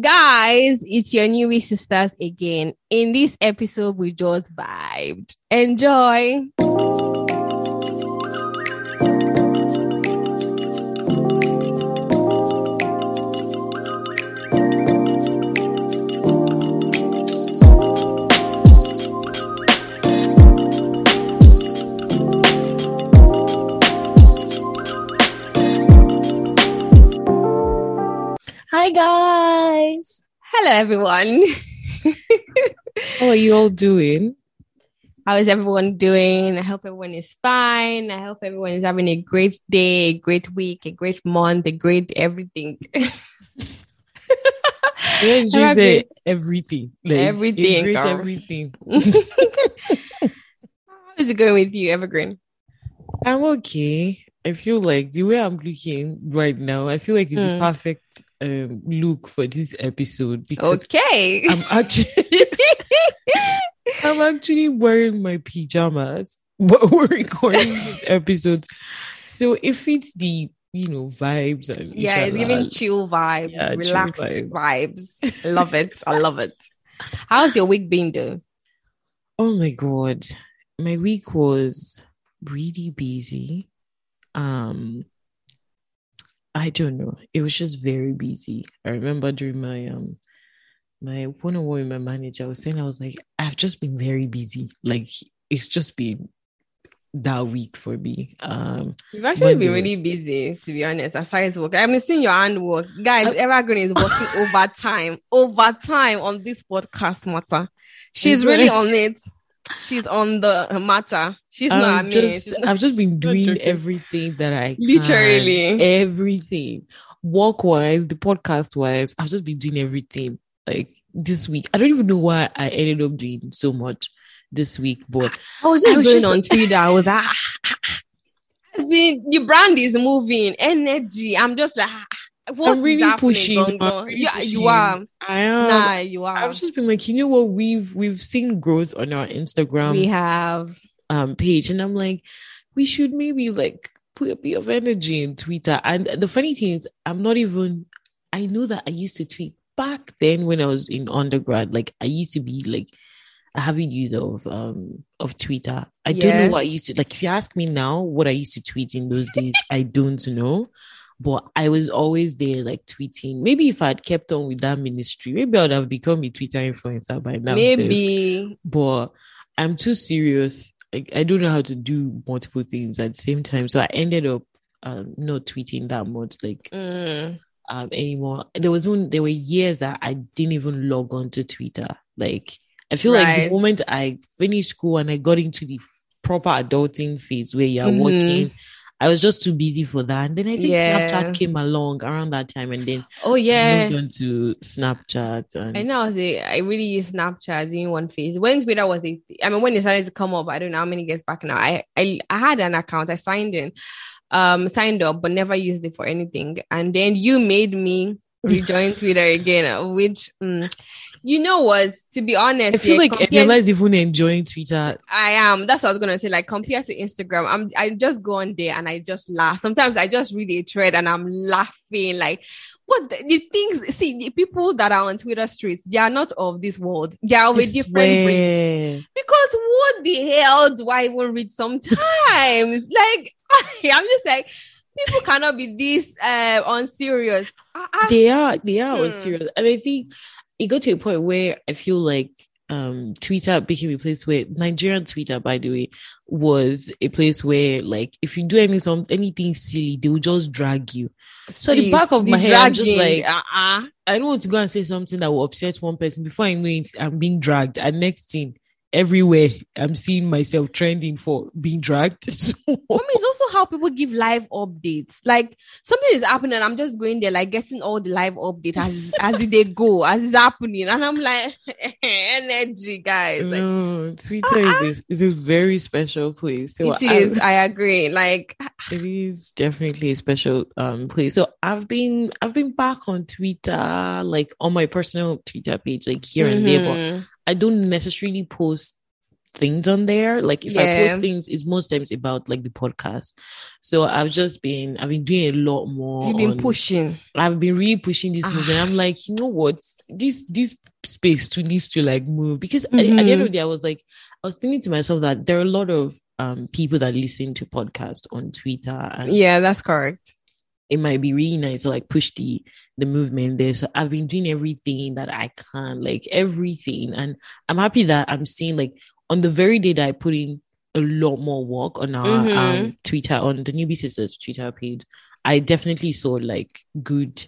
Guys, it's your Newbie Sisters again. In this episode, we just vibed. Enjoy. Guys. Hello, everyone. How are you all doing? How is everyone doing? I hope everyone is fine. I hope everyone is having a great day, a great week, a great month, a great everything. Yeah, you say everything. Like, Everything, great girl. everything. How is it going with you, Evergreen? I'm okay. I feel like the way I'm looking right now, I feel like it's Mm. a perfect um look for this episode because Okay. I'm actually I'm actually wearing my pajamas, but we're recording this episode. So if it's the you know vibes and yeah, it's giving chill vibes, Yeah, chill relaxed vibes. vibes. Love it. I love it. How's your week been, though? Oh my god. My week was really busy. Um I don't know. It was just very busy. I remember during my um my one-on-one with my manager, I was saying I was like, I've just been very busy. Like it's just been that week for me. Um You've actually been was- really busy, to be honest, aside work. I've been seeing your handwork. Guys, I- Evergreen is working overtime, overtime on this podcast matter. She's really on it. She's on the matter. She's not I've me. just She's not- I've just been doing everything that I can. Literally. everything. Work wise, the podcast wise, I've just been doing everything like this week. I don't even know why I ended up doing so much this week, but I was I just was going just on Twitter. I was like, in, the brand is moving, energy. I'm just like, ah, what I'm really pushing. pushing. I'm really Yeah, you are. I am. Nah, you are. I've just been like, you know what? We've we've seen growth on our Instagram we have. um page, and I'm like, we should maybe like put a bit of energy in Twitter. And the funny thing is, I'm not even. I know that I used to tweet back then when I was in undergrad. Like I used to be like a heavy user of um of Twitter. I don't know what I used to like. If you ask me now what I used to tweet in those days, I don't know. But I was always there, like tweeting. Maybe if I had kept on with that ministry, maybe I would have become a Twitter influencer by now. Maybe. but I'm too serious. Like I don't know how to do multiple things at the same time. So I ended up um not tweeting that much like Mm. um anymore. There was one there were years that I didn't even log on to Twitter. Like I feel like the moment I finished school and I got into the f- proper adulting phase where you're Mhm. working, I was just too busy for that. And then I think Yeah. Snapchat came along around that time and then Oh I yeah. moved on to Snapchat and I know. I, was a, I really use Snapchat during one phase. When Twitter was, a, I mean, when it started to come up, I don't know how many years back now. I, I, I had an account. I signed in, um, signed up, but never used it for anything. And then you made me rejoin Twitter again, which, mm, you know what? To be honest, I feel yeah, like compared- Eniola is even enjoying Twitter I am. That's what I was gonna say. Like compared to Instagram, I'm I just go on there and I just laugh. Sometimes I just read a thread and I'm laughing. Like what the, the things see the people that are on Twitter streets, they are not of this world. They are of a I different breed. Because what the hell do I even read sometimes? like I'm just like people cannot be this uh unserious. I, I, they are they are Hmm. serious and i think it got to a point where i feel like um twitter became a place where nigerian twitter by the way was a place where like if you do any some anything silly they will just drag you. So the back of my head i'm just like uh-uh. i don't want to go and say something that will upset one person. Before i know it i'm being dragged. And next thing everywhere i'm seeing myself trending for being dragged so, For me, it's also how people give live updates. Like something is happening, I'm just going there, like getting all the live updates as as they go, as it's happening, and I'm like, energy, guys. Like, no twitter is, is a very special place so it I- is. I agree. Like, It is definitely a special um place. So I've been I've been back on Twitter, like on my personal Twitter page, like here and there, but mhm. I don't necessarily post things on there. Like if I post things, it's most times about like the podcast. So I've just been I've been doing a lot more. You've been on- pushing. I've been really pushing this. Ah. I'm like, you know what? This this space too needs to like move because at- at the end of Mhm. the day, I was like, I was thinking to myself that there are a lot of um people that listen to podcasts on Twitter, and Yeah, that's correct. It might be really nice to like push the the movement there. So I've been doing everything that I can, like everything, and I'm happy that I'm seeing like on the very day that I put in a lot more work on our Mhm. um Twitter on the Newbie Sisters Twitter page. I definitely saw like good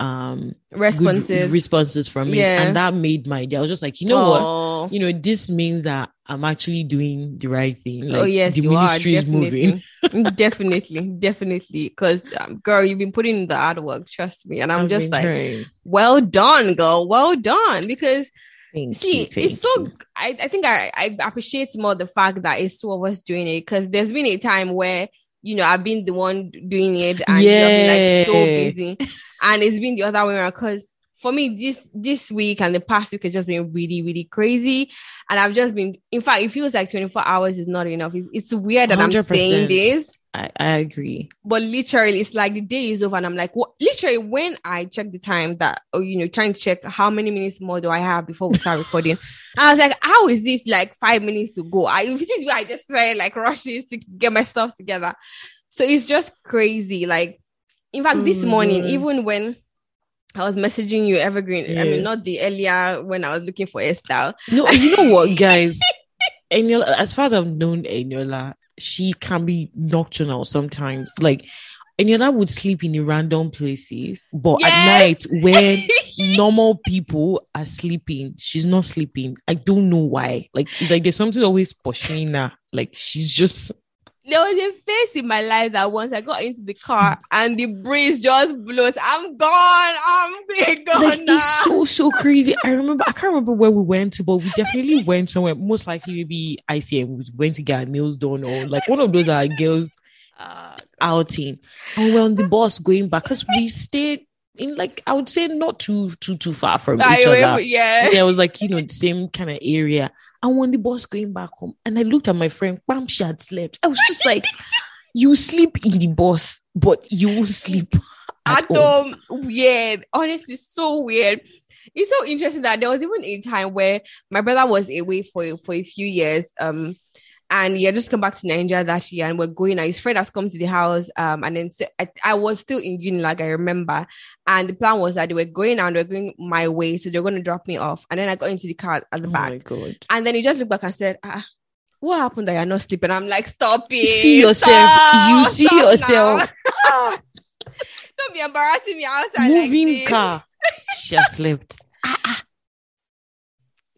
um Responses. responses from it, Yeah. and that made my day. I was just like, you know what, Oh. you know, this means that I'm actually doing the right thing. Like oh yes, the you ministry are is moving. definitely, definitely. Because um, girl, you've been putting in the hard work. Trust me, and I'm I've just like, trying. well done, girl. Well done. Because Thank see, you, it's so. you. I, I think I, I appreciate more the fact that it's two of us doing it. Because there's been a time where you know I've been the one doing it, and you've been like so busy, and it's been the other way around. Because for me, this this week and the past week has just been really, really crazy. And I've just been, in fact, it feels like 24 hours is not enough. It's, it's weird that i am 100%. saying this, I, I agree. but literally, it's like the day is over, and I'm like, what? Literally, when I check the time that, oh, you know, trying to check how many minutes more do I have before we start recording, I was like, how is this like five minutes to go? I this is where I just started like rushing to get my stuff together. So it's just crazy. Like, in fact, this Oh morning, even when I was messaging you, Evergreen. I mean, not the earlier when I was looking for Estelle. No, you know what, guys? Eniola, as far as I've known Eniola, she can be nocturnal sometimes. Like Eniola would sleep in the random places, but at night when normal people are sleeping, she's not sleeping. I don't know why. Like it's like there's something always pushing her. Like she's just there was a phase in my life that once I got into the car and the breeze just blows, I'm gone. I'm gone like now. it's so so crazy. I remember I can't remember where we went to, but we definitely went somewhere. Most likely maybe ICM. We went to get nails done or like one of those are girls Uh, outing. And we're on the bus going back because we stayed in like I would say not too too too far from I each remember, other. yeah. Yeah, it was like you know the same kind of area. And when the bus going back home, and I looked at my friend, bam, she had slept. I was just like, you sleep in the bus, but you will sleep at At home. home, weird. Honestly, so weird. It's so interesting that there was even a time where my brother was away for for a few years. Um, and he had just come back to Nigeria that year, and we're going. Now his friend has come to the house. Um, and then I was still in uni, like I remember. And the plan was that they were going and they were going my way, so they're going to drop me off. And then I got into the car at the Oh back, and then he just looked back and said, "Ah." What happened that you're not sleeping? I'm like, stop it. You see yourself. Stop, you see yourself. Don't be embarrassing me outside. like Moving this. car. She has slept.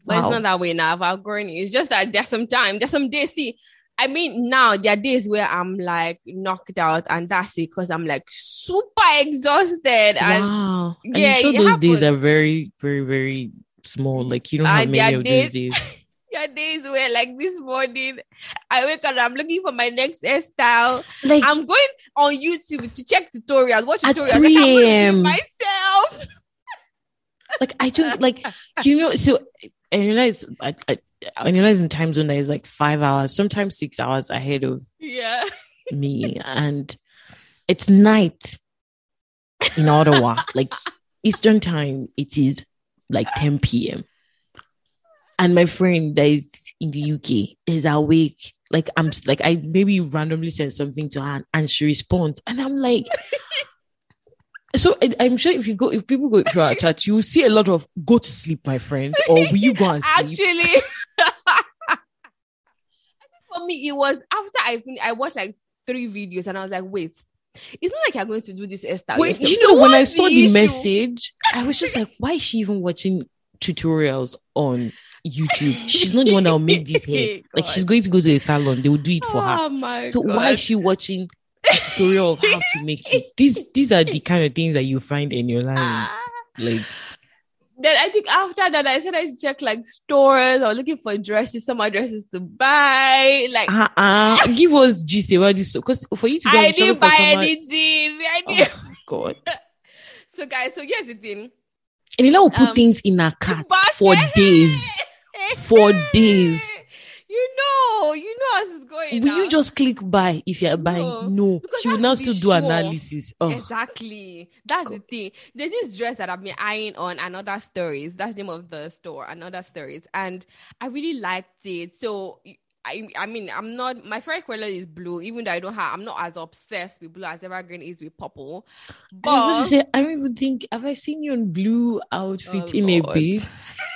But it's not that way now. I've outgrown it. It's just that there's some time, there's some days. See, I mean, now there are days where I'm like knocked out, and that's it because I'm like super exhausted. And wow. And yeah, you sure those days are very, very, very small. Like you don't uh, have And many of days- days. there are days where, like this morning, I wake up and I'm looking for my next hairstyle. Like I'm going on YouTube to check tutorials, watch At tutorials. 3 I'm do it myself. like I don't like you know so Eniola is I, I, Eniola is in time zone that is like five hours sometimes six hours ahead of Yeah. me and it's night in Ottawa. Like Eastern time it is like 10 p.m and my friend that is in the UK is awake. Like I'm like I maybe randomly said something to her and she responds. And I'm like so I, I'm sure if you go if people go through our chat you will see a lot of go to sleep my friend or will you go and sleep Actually, for me, it was after I I watched like three videos and I was like, wait, it's not like you're going to do this Esther. Wait, yourself. you So know, when I saw the issue? message, I was just like, why is she even watching tutorials on YouTube? She's not the one that will make this hair. Like, she's going to go to a salon, they will do it for her. Oh my So, god! why is she watching tutorial of how to make it? These, these are the kind of things that you find in your life. Ah. Like, then I think after that, I said I check like stores or looking for dresses, summer dresses to buy. Like uh uh give us gist about this. Because for you to go I didn't buy someone- anything. I didn't. Oh, God. So guys, so here's the thing. Eniola will put Um, things in her cart for days. For days. You know, you know how this is going. Will now. you just click buy if you're buying? No, she will now still be do sure. analysis. Oh, Exactly. That's the thing. There's this dress that I've been eyeing on & Other Stories. That's the name of the store, & Other Stories. And I really liked it. So I I mean I'm not my favorite color is blue, even though I don't have I'm not as obsessed with blue as Evergreen is with purple. I was say, I don't even think have I seen you in blue outfit Oh, in a bit.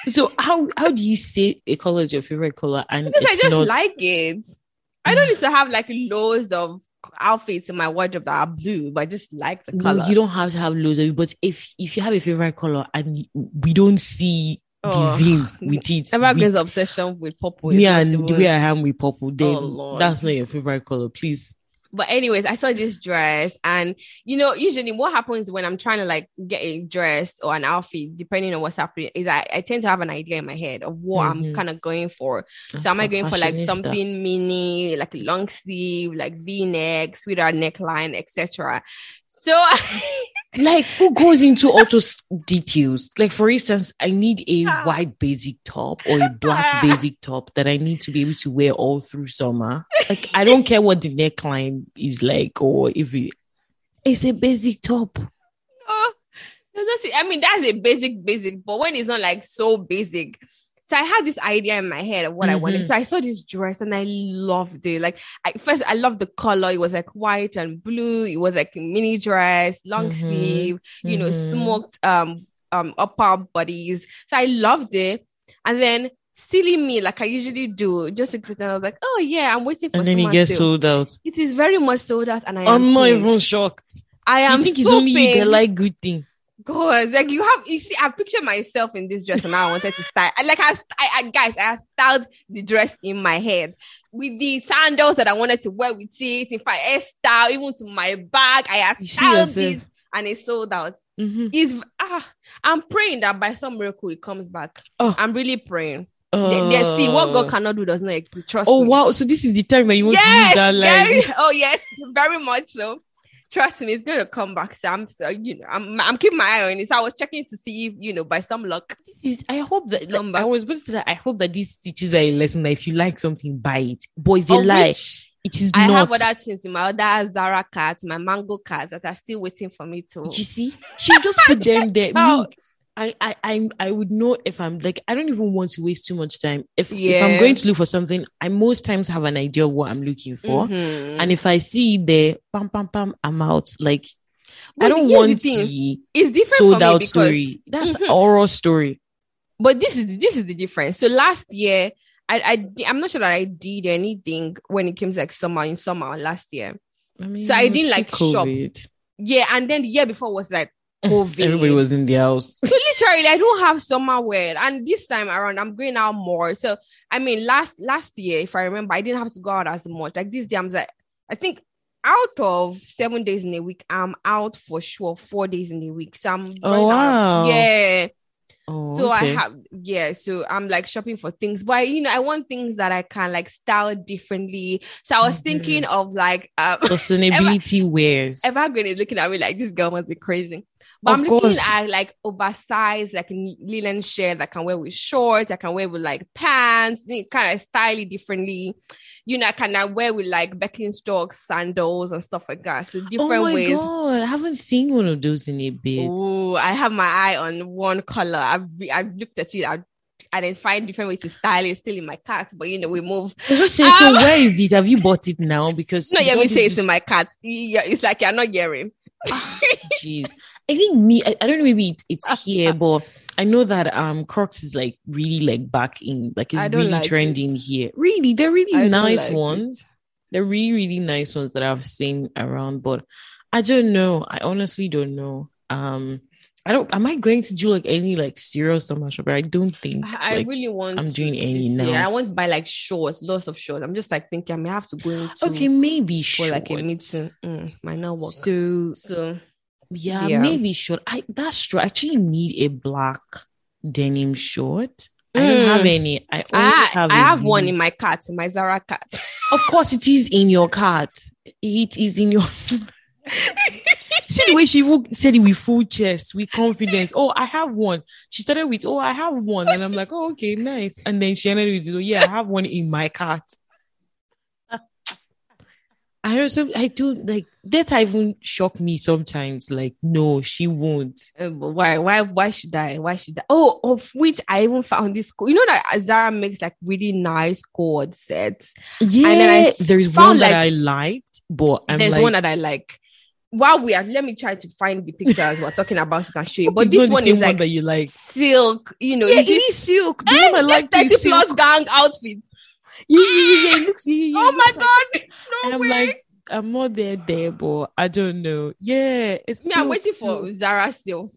So how how do you say a color is your favorite color and because I just not like it. I don't need to have like loads of outfits in my wardrobe that are blue, but I just like the no, color. you don't have to have loads of but if if you have a favorite color and we don't see Oh, vein with it, Evergreen's with obsession with purple. me and the way I am with purple, then Oh, that's not your favorite color, please. But anyways, I saw this dress, and you know, usually what happens when I'm trying to like get a dress or an outfit, depending on what's happening, is I, I tend to have an idea in my head of what I'm Mhm. kind of going for. That's so am I going for like something mini, like long sleeve, like V-neck, sweetheart neckline, etc. So like who goes into all those details like for instance i need a white basic top or a black basic top that i need to be able to wear all through summer like i don't care what the neckline is like or if it, it's a basic top Oh, that's it. I mean, that's a basic, basic, but when it's not like so basic. So I had this idea in my head of what I wanted. Mhm. So I saw this dress and I loved it. Like I first I loved the color. It was like white and blue. It was like a mini dress, long Mhm. sleeve, you know, Mhm. smoked um um upper bodies. So I loved it. And then silly me, like I usually do, just pretend I was like, oh yeah, I'm waiting for and then it gets to- sold out It is very much sold out, and I am i'm not pained. even shocked I am i think it's only you that like good thing God, like you have, you see, I picture myself in this dress and now I wanted to style. Like I, I, I, guys, I styled the dress in my head with the sandals that I wanted to wear with it. In fact, hairstyle, even to my bag, I have styled it and it sold out. Mhm. Is ah, I'm praying that by some miracle it comes back. Oh. I'm really praying. They, they see what God Uh, cannot do does not exist. Trust oh me. wow so this is the time that you want yes, to use that line very- oh yes, very much so. Trust me, it's gonna come back. So I'm so you know, I'm I'm keeping my eye on it. So I was checking to see if you know by some luck. This is, I hope that like, Number. I was supposed to say, I hope that this teaches are a lesson that if you like something, buy it. Boy, it's a Of lie. which It is I not. have other things in my other Zara cards, my mango cards that are still waiting for me to. you see, she just put them there. I, I, I, I would know if I'm like, I don't even want to waste too much time. If, if I'm going to look for something, I most times have an idea of what I'm looking for. Mhm. And if I see the pam, pam, pam, I'm out. Like, But I don't want the it's different sold out because, story. That's Mhm. oral story. but this is this is the difference. So last year, I I I'm not sure that I did anything when it came to like summer in summer last year. I mean, So I didn't, like, shop. Yeah, and then the year before was like COVID. Everybody was in the house. So literally, I don't have summer wear, and this time around, I'm going out more. So I mean, last last year, if I remember, I didn't have to go out as much. Like this day, I'm like, I think out of seven days in a week, I'm out for sure four days in a week. So I'm Oh, running out yeah. Oh, so okay. I have yeah. So I'm like shopping for things, but you know, I want things that I can like style differently. So I was Mhm. thinking of like um, sustainability wears. Evergreen is looking at me like this girl must be crazy. But Of I'm looking course. at like oversized, like linen shirt I can wear with shorts, I can wear with like pants, kind of style it differently. You know, I can uh, wear with like Birkenstock sandals and stuff like that. So oh different my ways. god, I haven't seen one of those in a bit. Oh, I have my eye on one color. I've I've looked at it. I've different ways to style it. Still in my cart, but you know we move. I just saying, so Um, where is it? Have you bought it now? Because No, yeah, we say it's just- in my cart. It's like you're not hearing. Jeez. I think me, I, I don't know, maybe it, it's here, but I know that um Crocs is like really like back in, like it's I really like trending it. here. Really, they're really don't nice like it. ones. They're really, really nice ones that I've seen around, but I don't know. I honestly don't know. Um, I don't. Am I going to do like any like serious summer shopping? I don't think. I I like, really want. I'm doing any year. now. I want to buy like shorts, lots of shorts. I'm just like thinking I may have to go into okay, maybe for like a meeting. Mm, might not work. So So yeah, Yeah. maybe short. I that's true. I actually need a black denim short. I don't Mm. have any. I I have. I have one in my cart, my Zara cart. Of course, it is in your cart. It is in your. See the way she said it with full chest, with confidence. Oh, I have one. She started with, "Oh, I have one," and I'm like, "Oh, okay, nice." And then she ended with, "Oh, yeah, I have one in my cart." I also I do like that I even shock me sometimes. Like, no, she won't. Uh, why? Why? Why should I? Why should I? Oh, of which I even found this. You know that Zara makes like really nice cord sets. Yeah, And then I there's found, one that like- I liked, but I'm There's like, one that I like. While we are, let me try to find the pictures we're talking about it and show you. But this one is like that you like. silk. You know, Yeah, it is silk. The Eh, one I this like 30 is plus silk. gang outfit. Yeah, yeah, yeah. It looks. Yeah, yeah, Oh my god! No I'm way. like, I'm more there, there, but I don't know. Yeah, it's. Me, I'm waiting too. for Zara still.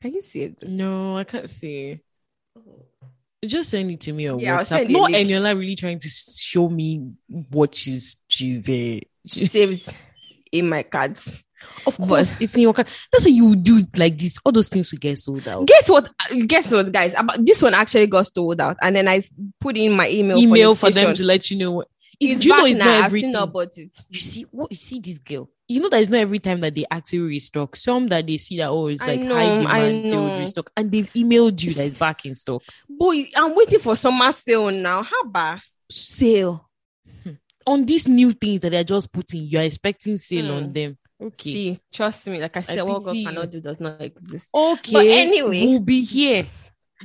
Can you see it? No, I can't see. Just send it to me on Yeah, WhatsApp. Not. Eniola really trying to show me what she's she's a. Saved in my cards. Of course, it's in your car. That's how you do like this. All those things will get sold out. Guess what? Guess what, guys? About this one actually got sold out, and then I put in my email. Email for them to let you know. What, It's- you know it's now. not I've seen about it. You see what you see this girl. You know that it's not every time that they actually restock. Some that they see that oh it's I like know, high demand, they would restock, and they've emailed you that it's back in stock. Boy, I'm waiting for summer sale now. How about Sale on these new things that they're just putting. You're expecting sale Hmm. on them. Okay. see? Trust me, like I said, what God cannot do does not exist. Okay. But anyway. we'll be here.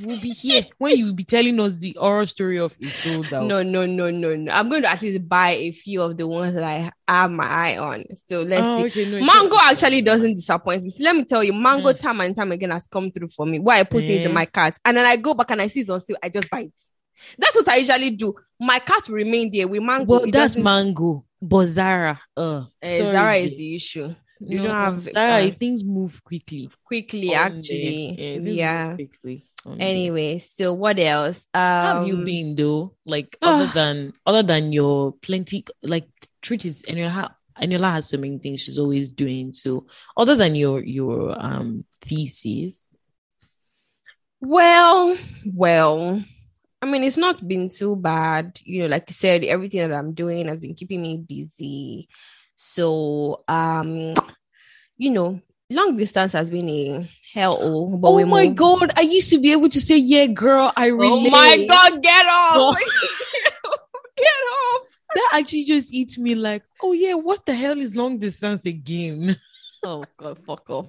We'll be here when you will be telling us the oral story of it sold. No, no, no, no, no. I'm going to at least buy a few of the ones that I have my eye on. So let's Oh, see. okay, no, Mango actually doesn't disappoint me. So let me tell you, mango Mm. time and time again has come through for me. Why I put things in Eh. my cart and then I go back and I see it's on sale, I just buy it. That's what I usually do. My cart will remain there with mango. Well, that's doesn't- mango, but Zara. Uh, eh, sorry, Zara is the issue. You No, don't have Zara. uh, things move quickly. quickly, actually. Yeah, Yeah. quickly. Anyway, so what else? Um, How have you been though? Like other than other than your plenty, like truth is, Eniola, Eniola has so many things she's always doing. So other than your your um thesis, Well, well, I mean, it's not been too bad. You know, like you said, everything that I'm doing has been keeping me busy. So, um, you know, long distance has been a hell. But oh my god, I used to be able to say, "Yeah, girl, I relate." Oh my god, get off! Get off! that actually just eats me like, oh yeah, what the hell is long distance again? Oh god, fuck off.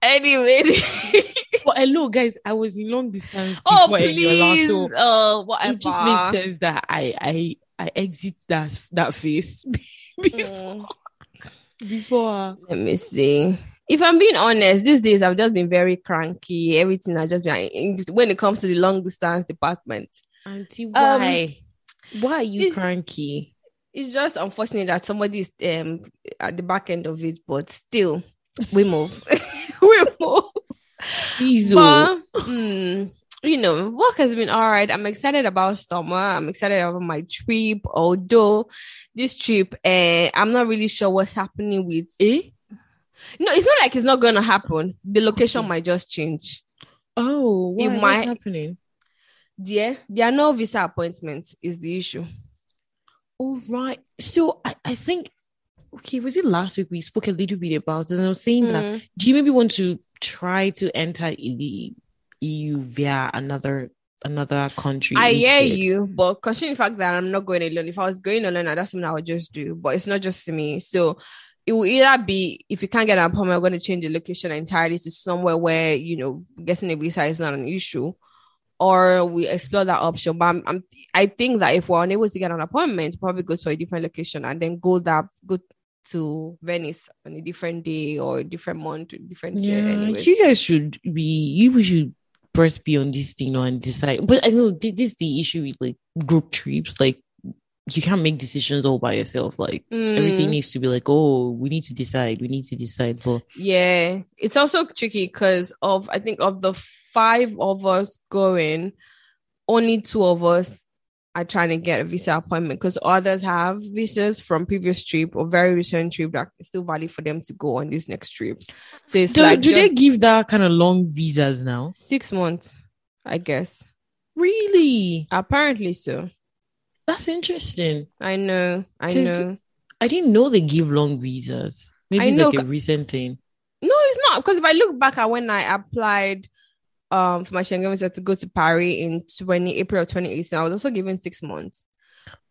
Anyway, but hello, guys, I was in long distance. oh Eniola, please, so uh, whatever. it just makes sense that I I I exit that that phase before Mm. before. Let me see. If I'm being honest, these days I've just been very cranky. Everything I just been when it comes to the long distance department. Auntie, Um, why? why are you cranky? It's just unfortunate that somebody is um at the back end of it, but still, we move. we move. But mm, you know, work has been all right. I'm excited about summer. I'm excited about my trip, although this trip, uh, I'm not really sure what's happening with. eh? No, it's not like it's not gonna happen. The location might just change. Oh, It why? What's might- happening? There, there are no visa appointments. Is the issue? All right. So I, I think okay, was it last week we spoke a little bit about it? And I was saying that Mm. do you maybe want to try to enter the EU via another another country? I hear you, but considering the fact that I'm not going alone, if I was going alone, that's something I would just do. But it's not just me. So it will either be if you can't get an appointment, I'm going to change the location entirely to somewhere where you know getting a visa is not an issue, or we explore that option. But I'm, I'm I think that if we're unable to get an appointment, probably go to a different location and then go that go to Venice on a different day or a different month, different Yeah, year. Anyway. you guys should be you should first be on this thing and decide. But I know this is the issue with like group trips. Like you can't make decisions all by yourself. Like everything Mm. needs to be like, oh, we need to decide. We need to decide. But Yeah, it's also tricky because of I think of the five of us going, only two of us are trying to get a visa appointment because others have visas from previous trip or very recent trip that is still valid for them to go on this next trip. So it's do, like do they give that kind of long visas now? six months, I guess. Really? Apparently so. That's interesting. I know. I know. I didn't know they give long visas. Maybe I it's know, like a recent thing. No, it's not because if I look back at when I applied um for my Schengen visa to go to Paris in 20 April of 2018, I was also given six months.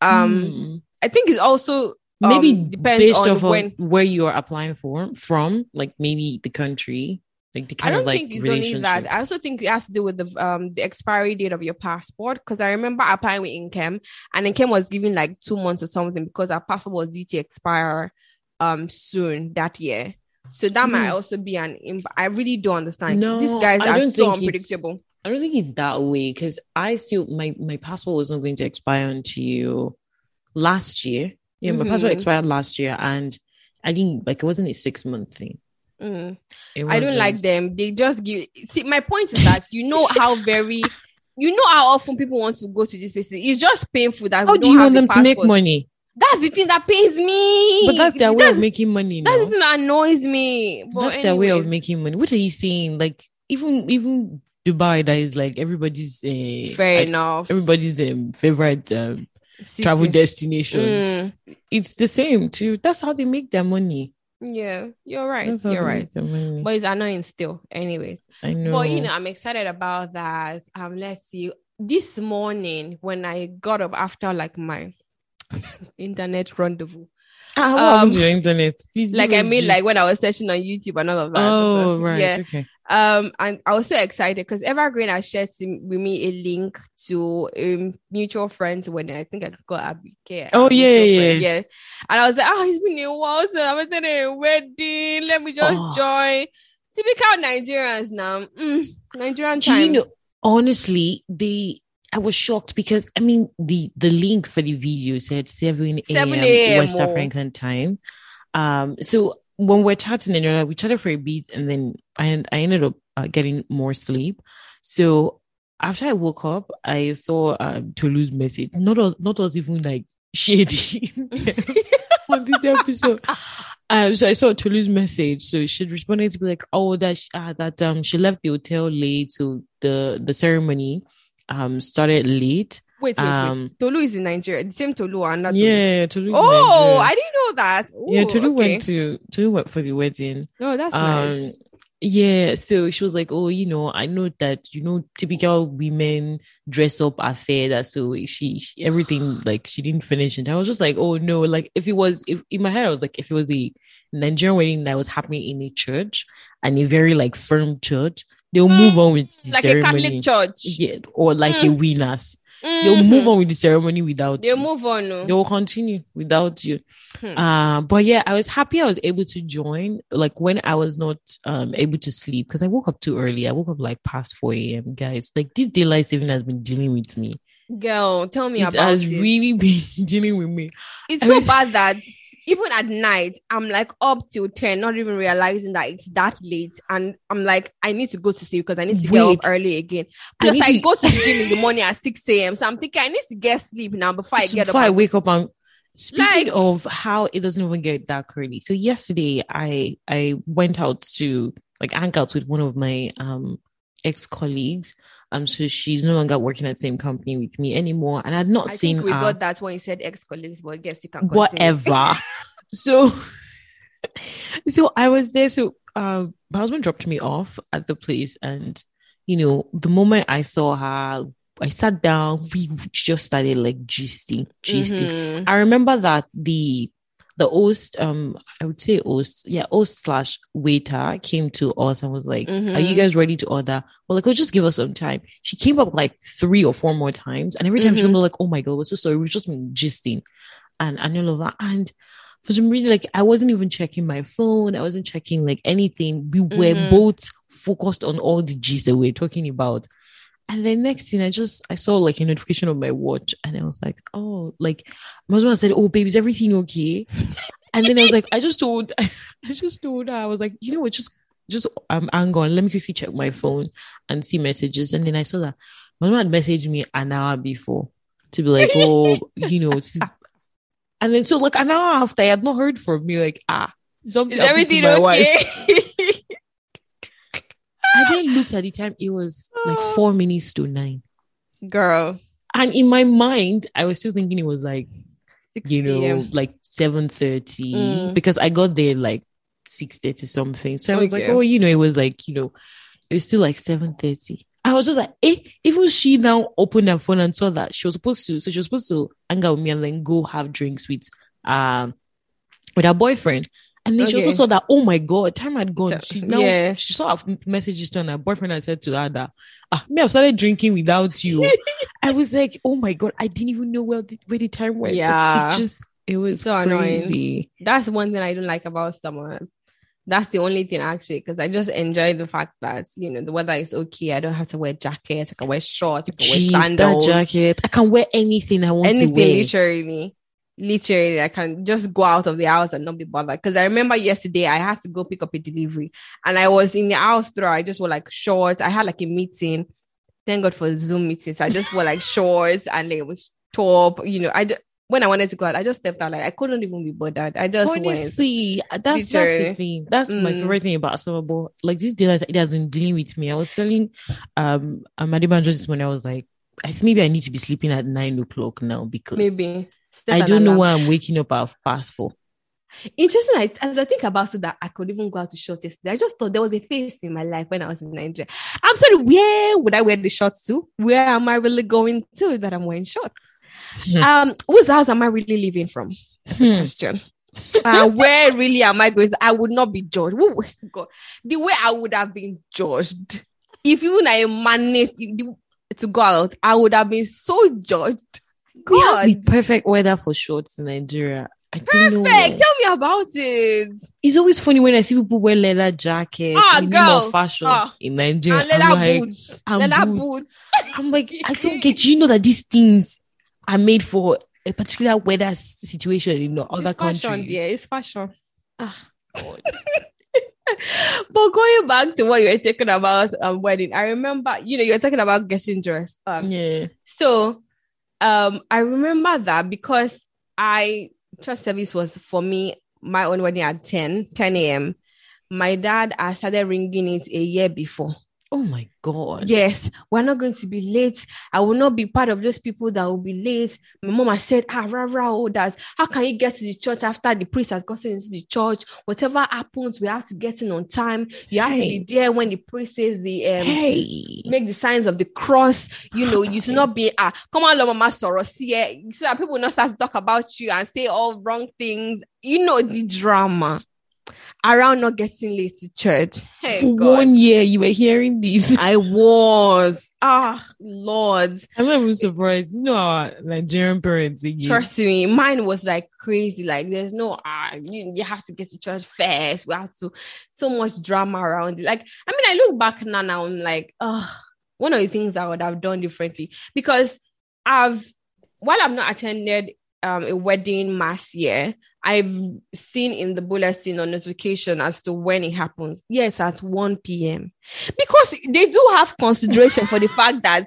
Um Hmm. I think it's also maybe um, depends based on when. where you are applying for from, like maybe the country, like the I kind don't of like think it's only that. I also think it has to do with the um the expiry date of your passport. Because I remember applying with Inchem, and Inchem was giving like two months or something because our passport was due to expire um soon that year. So that might Hmm. also be an. I really don't understand. No, These guys I are so unpredictable. I don't think it's that way because I still my my passport was not going to expire until last year. Yeah, my passport Mhm. expired last year, and I didn't like it wasn't a six month thing. Mm. I don't like them. They just give. See, my point is that you know how very. You know how often people want to go to these places. It's just painful that How do you want the them to make money? That's the thing that pains me. But that's their way That's- of making money. That's now. the thing that annoys me. But that's their way of making money. What are you saying? Like even even Dubai, that is like everybody's uh, Fair I- enough. everybody's um, favorite um, travel destinations. Mm. It's the same too. That's how they make their money. Yeah, you're right. That's You're right. make their money. But it's annoying still. Anyways, I know. but you know, I'm excited about that. Um, let's see. This morning when I got up after like my internet rendezvous, ah, what um, happened to your internet? Please, like I mean, like when I was searching on YouTube and all of that. Oh right, Yeah. okay. Um, and I was so excited because Evergreen has shared with me a link to um, mutual friends when I think I got Abike. Oh, our yeah, yeah, friend, yeah. And I was like, oh, it's been a while since I was at a wedding. Let me just Oh. join. Typical Nigerians now. Mm, Nigerian Do you time. know? Honestly, they. I was shocked because I mean the the link for the video said 7 7 a.m. West oh. African time. Um, so when we're chatting and you're like, we chatted for a bit, and then I I ended up uh, getting more sleep. So after I woke up, I saw um, Tolu's message. Not us, not us even like shady on this episode. Um, so I saw Tolu's message. So she responded to be like, "Oh, that sh- uh, that um she left the hotel late, so the the ceremony um started late. Wait, wait, um, wait. Tolu is in Nigeria. The same Tolu and not Tolu. Yeah, Tolu. Oh, I didn't know that. yeah, Ooh, Tolu okay. went to Tolu went for the wedding. No, that's um, nice. yeah. So she was like, "Oh, you know, I know that you know typical women dress up affair that so she, she everything like she didn't finish." And I was just like, "Oh no!" Like if it was if in my head, I was like, if it was a Nigerian wedding that was happening in a church and a very like firm church, they'll move on with the Mm, Like a ceremony. Catholic church. Yeah, or like a Mm. winners. They'll move on with the ceremony without They'll you. move on. no. They will continue without you. Hmm. Uh, but yeah, I was happy I was able to join. Like when I was not um able to sleep because I woke up too early. I woke up like past 4 a.m. Guys, like this daylight saving has been dealing with me. Girl, tell me It about has it. really been dealing with me. it's I so was- bad that even at night, I'm like up till 10, not even realizing that it's that late. And I'm like, I need to go to sleep because I need to get up early again. Plus, I, to- go to the gym in the morning at 6 a.m. So I'm thinking I need to get sleep now before I So get before up. Before I wake up and speaking Like- of how it doesn't even get dark early. So yesterday I I went out to like hang out with one of my um ex colleagues. Um, so she's no longer working at the same company with me anymore, and I'd not I seen think we her. got that when you said ex colleagues, but I guess you can continue. whatever. so, so I was there. So, um, my husband dropped me off at the place, and you know, the moment I saw her, I sat down. We just started like gisting, gisting. Mhm. I remember that the the host, um, I would say host, yeah, host slash waiter came to us and was like, "Are you Mhm. guys ready to order?" Well, like, oh, just give us some time. She came up like three or four more times, and every time she Mhm. was like, "Oh my god, we're so sorry." We've just been gisting, and and all of that, and. For some reason, like I wasn't even checking my phone. I wasn't checking like anything. We were Mhm. both focused on all the G's that we we're talking about. And then next thing I just I saw like a notification on my watch and I was like, oh, like my husband said, Oh, babe, is everything okay? And then I was like, I just told I just told her, I was like, you know what, just just um hang on, let me quickly check my phone and see messages. And then I saw that my husband had messaged me an hour before to be like, oh, you know, to- and then so like an hour after I had not heard from me, like, ah, something Is everything okay? I then looked at the time, it was like Oh. four minutes to nine. Girl, And in my mind, I was still thinking it was like, 6 you know, p.m. like seven thirty Mm. because I got there like six thirty something. So I was like, oh, you know, it was like, you know, it was still like seven thirty. I was just like, eh, even she now opened her phone and saw that she was supposed to, so she was supposed to hang out with me and then go have drinks with um with her boyfriend. And then she also saw that, oh my God, time had gone. So- She now yeah. she saw her messages to her, boyfriend and said to her that, ah, me, I've started drinking without you. I was like, oh my God, I didn't even know where the, where the time went. Yeah. It just, it was So annoying. That's one thing I don't like about summer. That's the only thing actually, because I just enjoy the fact that you know the weather is okay. I don't have to wear jackets. I can wear shorts. I can Jeez, wear that sandals. jacket. I can wear anything I want anything to wear. literally literally i can just go out of the house and not be bothered because i remember yesterday i had to go pick up a delivery and i was in the house through i just wore like shorts i had like a meeting thank god for zoom meetings i just wore like shorts and it was top you know i when i wanted to go out i just stepped out like i couldn't even be bothered i just went Honestly, that's that's the thing. That's my Mm. favorite thing about summer. But like this day, it has been dealing with me. I was telling um Amadibanjo this morning. I was like, I think maybe I need to be sleeping at nine o'clock now because maybe set I don't know why I'm waking up at past four. Interesting. I, as I think about it, that I could even go out to shorts yesterday. I just thought there was a phase in my life when I was in Nigeria. I'm sorry, where would I wear the shorts to? Where am I really going to that I'm wearing shorts? Hmm. Um, whose house am I really living from? That's the Hmm. question. Uh, where really am I going? I would not be judged. Woo, God, the way I would have been judged if even I managed to go out, I would have been so judged. We have the God, perfect weather for shorts in Nigeria. I perfect. Tell me about it. It's always funny when I see people wear leather jackets Ah, name girl. fashion Ah. in Nigeria. And leather I'm like, boots. and leather boots. boots. I'm like, I don't get. You know that these things are made for a particular weather situation in other it's fashion, countries. dear. It's fashion. Ah, God. But going back to what you were talking about um wedding, I remember, you know, you were talking about getting dressed. Um, yeah. so um I remember that because I church service was for me my own wedding at 10, 10 a.m. My dad I started ringing it a year before. Oh my God. Yes, we're not going to be late. I will not be part of those people that will be late. My mom has said, ah, rah, rah, oh, that how can you get to the church after the priest has gotten into the church? Whatever happens, we have to get in on time. You have to be there when the priest says the um Hey. make the signs of the cross. You know, you should not be ah, come on, Lord, mama sorrow, see so that people will not start to talk about you and say all wrong things. You know the drama around not getting late to church. Hey, For God. one year, you were hearing this. I was. Ah, Lord. I'm not even surprised. You know our Nigerian parents again. Trust me, mine was like crazy. Like, there's no, ah, you, you have to get to church first. We have to, so much drama around it. Like, I mean, I look back now, now I'm like, oh, one of the things I would have done differently because I've, while I've not attended um, a wedding mass year, I've seen in the bulletin or notification as to when it happens. Yes, at 1 p.m. Because they do have consideration for the fact that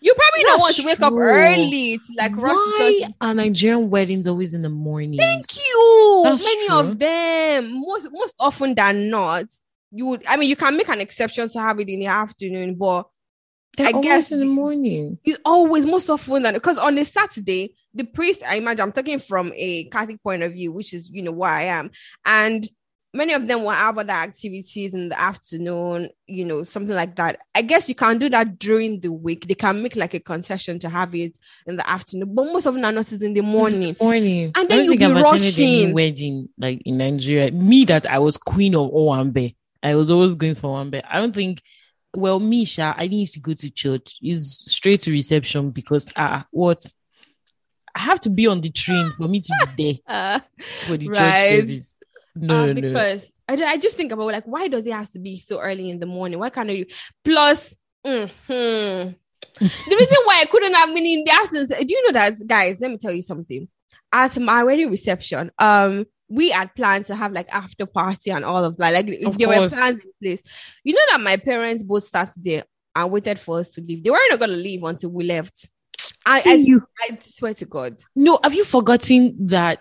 you probably don't want to wake up early to like rush to Why church. are Nigerian weddings always in the morning? Thank you. That's Many true. of them, most most often than not, you would. I mean, you can make an exception to have it in the afternoon, but They're I always guess in the the- morning. it's always most often than because on a Saturday, the priest, I imagine, I'm talking from a Catholic point of view, which is you know where I am, and many of them will have other activities in the afternoon, you know, something like that. I guess you can do that during the week. They can make like a concession to have it in the afternoon, but most of them are not in the morning. Morning. And then you'll think I've be any rushing. wedding like in Nigeria. Me that I was queen of Owambe. I was always going for Owambe. I don't think well, Misha, I need to go to church. Is straight to reception because ah what I have to be on the train for me to be Uh, there for the Right. church service. No, uh, no, no. because I, I just think about like why does it have to be so early in the morning? Why can't you? Plus, mhm. the reason why I couldn't have been in the afternoon. Do you know that, guys? Let me tell you something. At my wedding reception, um, we had planned to have like after party and all of that. Like Of there were plans in place. You know that my parents both sat there and waited for us to leave. They weren't gonna leave until we left. I, I, you I swear to God. No, have you forgotten that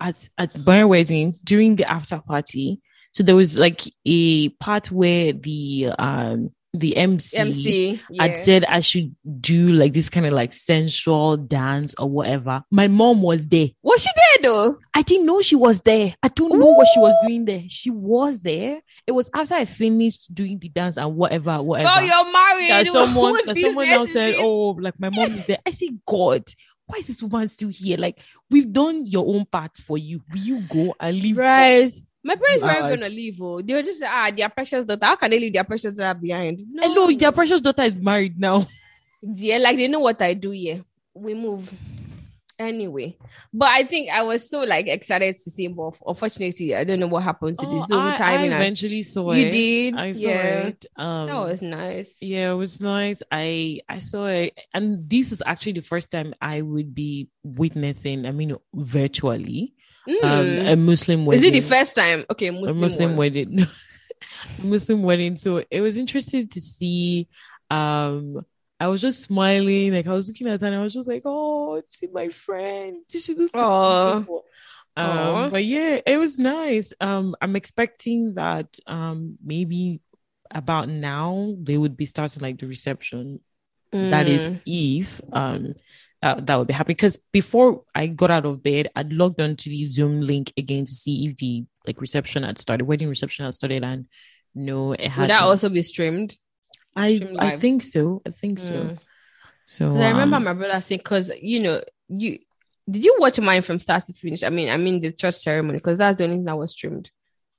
at at my wedding during the after party? So there was like a part where the um the MC, MC, had said I should do like this kind of like sensual dance or whatever. My mom was there. Was she there though? I didn't know she was there. I don't know what she was doing there. She was there. It was after I finished doing the dance and whatever, whatever. Oh, you're married. that someone that someone else said, "Oh, like my mom is there." I say, "God, why is this woman still here? Like, we've done your own part for you. Will you go and leave? Right. My parents weren't gonna leave. Oh, they were just ah, their precious daughter. How can they leave their precious daughter behind? No. Hello, their precious daughter is married now. Yeah, like they know what I do. Yeah, we move anyway. But I think I was so like excited to see, him, but unfortunately, I don't know what happened to Oh, the Zoom I, I timing. and- eventually saw you it. did, I saw yeah. it. Um, That was nice. Yeah, it was nice. I I saw it, and this is actually the first time I would be witnessing. I mean, virtually, um, Mm. a Muslim wedding. Is it the first time? Okay, a Muslim, Muslim one. wedding? Muslim wedding. So it was interesting to see. Um, I was just smiling, like I was looking at her, and I was just like, "Oh, see my friend." She should have seen me Aw. before. Aw. Um, but yeah, it was nice. Um, I'm expecting that um maybe about now they would be starting like the reception. That is Mm. if um that, that would be happy Because before I got out of bed, I'd logged onto the Zoom link again to see if the like reception had started, wedding reception had started, and no, it had. Would that also be streamed? I stream I think so. I think so. So So 'Cause I remember um, my brother saying, because you know, you did you watch mine from start to finish? I mean, I mean the church ceremony, because that's the only thing that was streamed.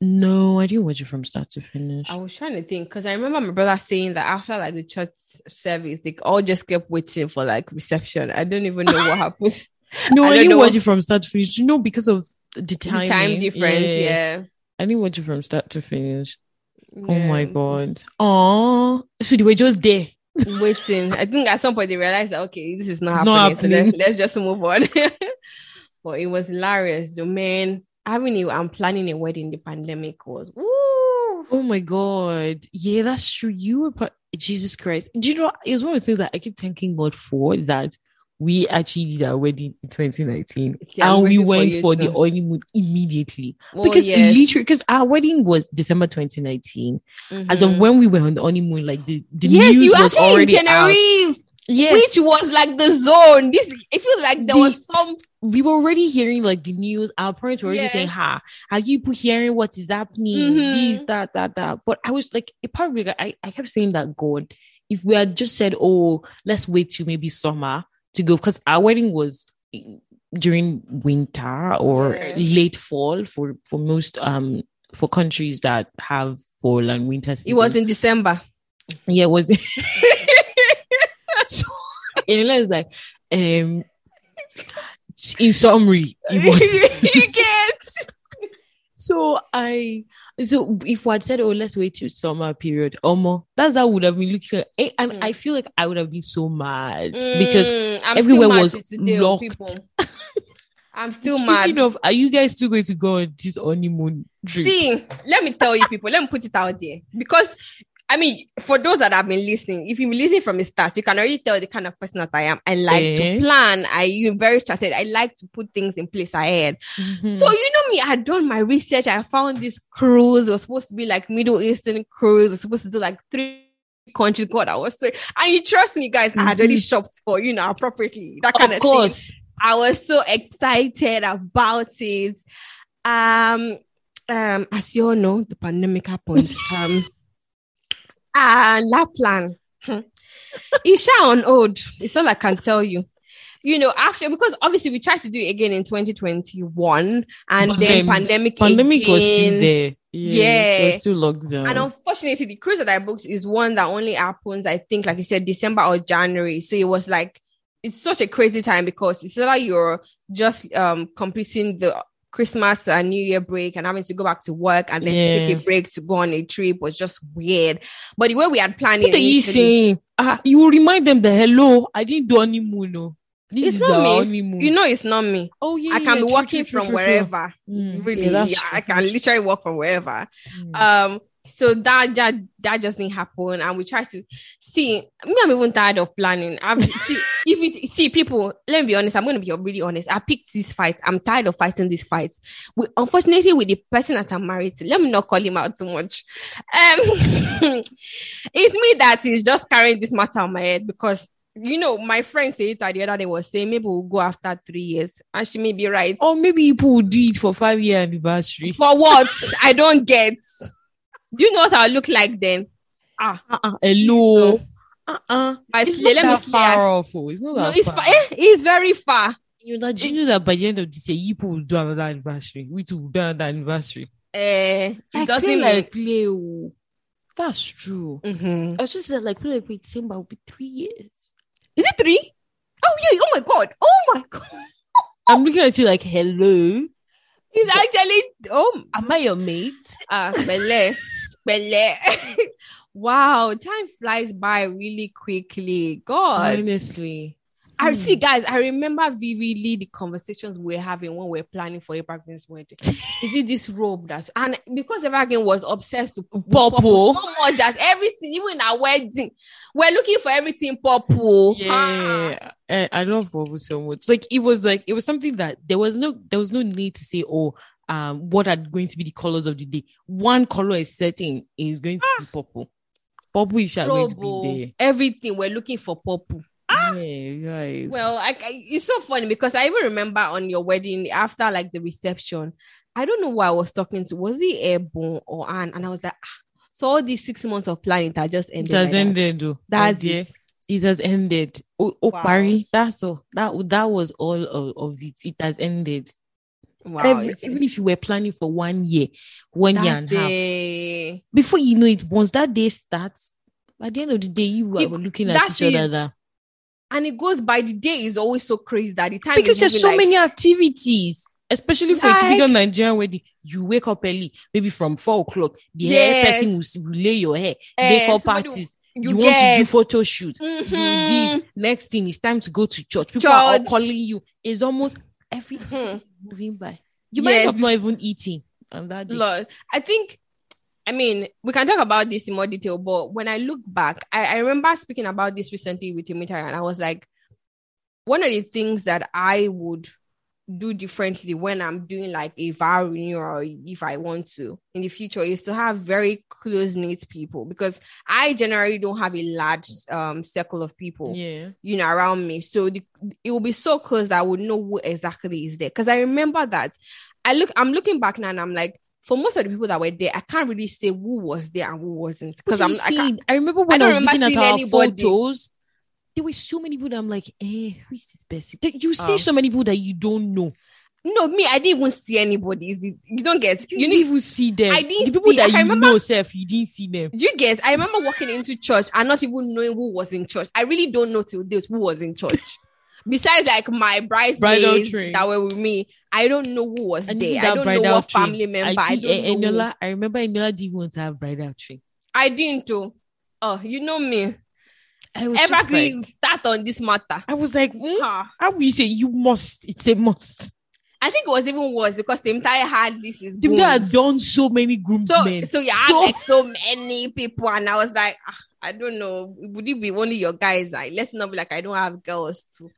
No, I didn't watch it from start to finish. I was trying to think because I remember my brother saying that after like the church service, they all just kept waiting for like reception. I don't even know what happened. No, I I, didn't know. watch it from start to finish. You know, because of the The time difference, yeah. I didn't watch it from start to finish. Oh my god! Oh, so they were just there. Waiting. I think at some point they realized that okay, this is not happening. not So let's, happening. let's just move on. but it was hilarious. The man having you and planning a wedding, the pandemic was woo. Oh my god! Yeah, that's true. You were part- Jesus Christ. Do you know? It's one of the things that I keep thanking God for that we actually did our wedding in 2019, Yeah, and we grateful for went for the honeymoon immediately Oh, because yes. literally, because our wedding was December 2019. As of Mhm. when we were on the honeymoon, like the the yes, news you was already out. Tenerife, Yes, which was like the zone. This it feels like there The- was some we were already hearing like the news. Our parents were already saying, "Ha, are you hearing what is happening? Mhm. This, that, that, that." But I was like, a part of me, I, I kept saying that God, if we had just said, "Oh, let's wait till maybe summer to go," because our wedding was during winter or Yeah. late fall for for most um for countries that have fall and winter. it was in December. yeah, it was. so, and I was like, um, in summary, it was. you get So I so if had said, oh, let's wait till summer period, or more, that's how I would have been looking at it. And Mm. I feel like I would have been so mad because Mm, I'm everywhere mad was oh, locked. people. I'm still speaking mad. of, are you guys still going to go on this honeymoon trip? See, let me tell you, people. Let me put it out there because I mean, for those that have been listening, if you've been listening from the start, you can already tell the kind of person that I am. I like Eh? to plan. I am very strategic. I like to put things in place ahead. Mhm. So you know me, I had done my research. I found this cruise. It was supposed to be like Middle Eastern cruise. It was supposed to do like three countries. God, I was so and you trust me, guys. I had already Mhm. shopped for you know appropriately that kind of of, course. Thing. I was so excited about it. Um, um, as you all know, the pandemic happened. um, and that plan, hmm, it's sure on hold. It's all I can tell you. You know, after because obviously we tried to do it again in 2021, and But then, then pandemic Pandemic was still again. there. Yeah, Yeah. still locked down. And unfortunately, the cruise that I booked is one that only happens, I think, like you said, December or January. So it was like it's such a crazy time because it's not like you're just um completing the Christmas and New Year break and having to go back to work and then to take a break to go on a trip was just weird. But the way we had planned What it, are you saying? Ah, you will remind them that hello, I didn't do honeymoon. No. This It's not me. honeymoon. you know, it's not me. oh yeah, I can yeah, be true, working true, from true, wherever. Mm, Really, yeah, yeah, I can literally work from wherever. Mm. Um, so that that that just didn't happen, and we try to see. Me, I'm even tired of planning. I'm see if it see people. Let me be honest. I'm going to be really honest. I picked this fight. I'm tired of fighting these fights. We, unfortunately, with the person that I'm married to, let me not call him out too much. Um, it's me that is just carrying this matter on my head because. You know, my friend said that the other day was saying maybe we'll go after three years, and she may be right. Or maybe people will do it for five year anniversary. For what? I don't get. Do you know what I look like then? Ah, Uh-uh, hello. Uh-uh. My It's slay, not let me that slay. far off. oh. It's not No, it's far. far. Eh, it's very far. You know, do you know that by the end of this year, Yipo will do another anniversary. We too will do another anniversary. Eh, it Like, doesn't play mean. like play. oh. That's true. Mhm. I was just like play like play December will be three years. Is it three? Oh yeah! Oh my god! Oh my god! I'm looking at you like, hello, It's actually oh am I your mate? ah belle belle. wow, time flies by really quickly. God, Honestly, I Hmm. see, guys. I remember vividly the conversations we are having when we are planning for Abraham's wedding. Is it this robe that's and because Abraham was obsessed with Purple. so much that everything, even our wedding, we're looking for everything purple. Ah. yeah, I, I love purple so much. Like it was like it was something that there was no there was no need to say, oh, um, what are going to be the colors of the day? One color is setting is going to be purple. Purple is going to be everything we're looking for purple. there. Yeah, right. Ah! Well, I, I- it's so funny because I even remember on your wedding after like the reception, I don't know who I was talking to. Was it Airborne or Anne? And I was like, ah, so all these six months of planning that just ended. it has like that. ended. Though. That's it. It has ended. Oh, oh Wow. That's all. That that was all of, of it. It has ended. Wow, Every- even if you were planning for one year, one year and a half, before you know it, once that day starts, at the end of the day, you It- were looking at each other. that- And it goes by the day is always so crazy that the time Because there's so like- many activities, especially for a typical Like- Nigerian wedding. You wake up early, maybe from four o'clock. The hair person will, will lay your hair. Eh, Makeup parties. you You, want to do photo shoot. Mhm. this. Next thing, it's time to go to church. People are all calling you. It's almost everything Mhm. moving by. You might have not even eating on that day. Lord, I think, I mean, we can talk about this in more detail, but when I look back, I, I remember speaking about this recently with Timothy, and I was like, one of the things that I would do differently when I'm doing like a vow renewal if I want to in the future is to have very close knit people because I generally don't have a large um circle of people Yeah. you know, around me. So the, it will be so close that I would know who exactly is there. Because I remember that I look, I'm looking back now and I'm like, for most of the people that were there, I can't really say who was there and who wasn't. Because I'm, I I, remember when I I, was looking remember at our anybody. photos. There were so many people that I'm like, eh, who is this person? You see Um, so many people that you don't know. no, me, I didn't even see anybody. You don't get, You, you didn't even see them. I didn't the people see- that I you remember- know, self, you didn't see them. you get? I remember walking into church and not even knowing who was in church. I really don't know till this who was in church. Besides, like my Bridal bridesmaids that were with me, I don't know who was And there. I don't know what train, family member. I, think, don't eh, Eniola, I remember Eniola didn't want to have bridal tree. I didn't do. Oh, you know me. I was Evergreen like, start on this matter. I was like, mm, Ah. how will you say you must? It's a must. I think it was even worse because the entire had this is people that done so many so groomsmen. so you had So- like so many people, and I was like, ah, I don't know, would it be only your guys? Like, let's not be like I don't have girls too.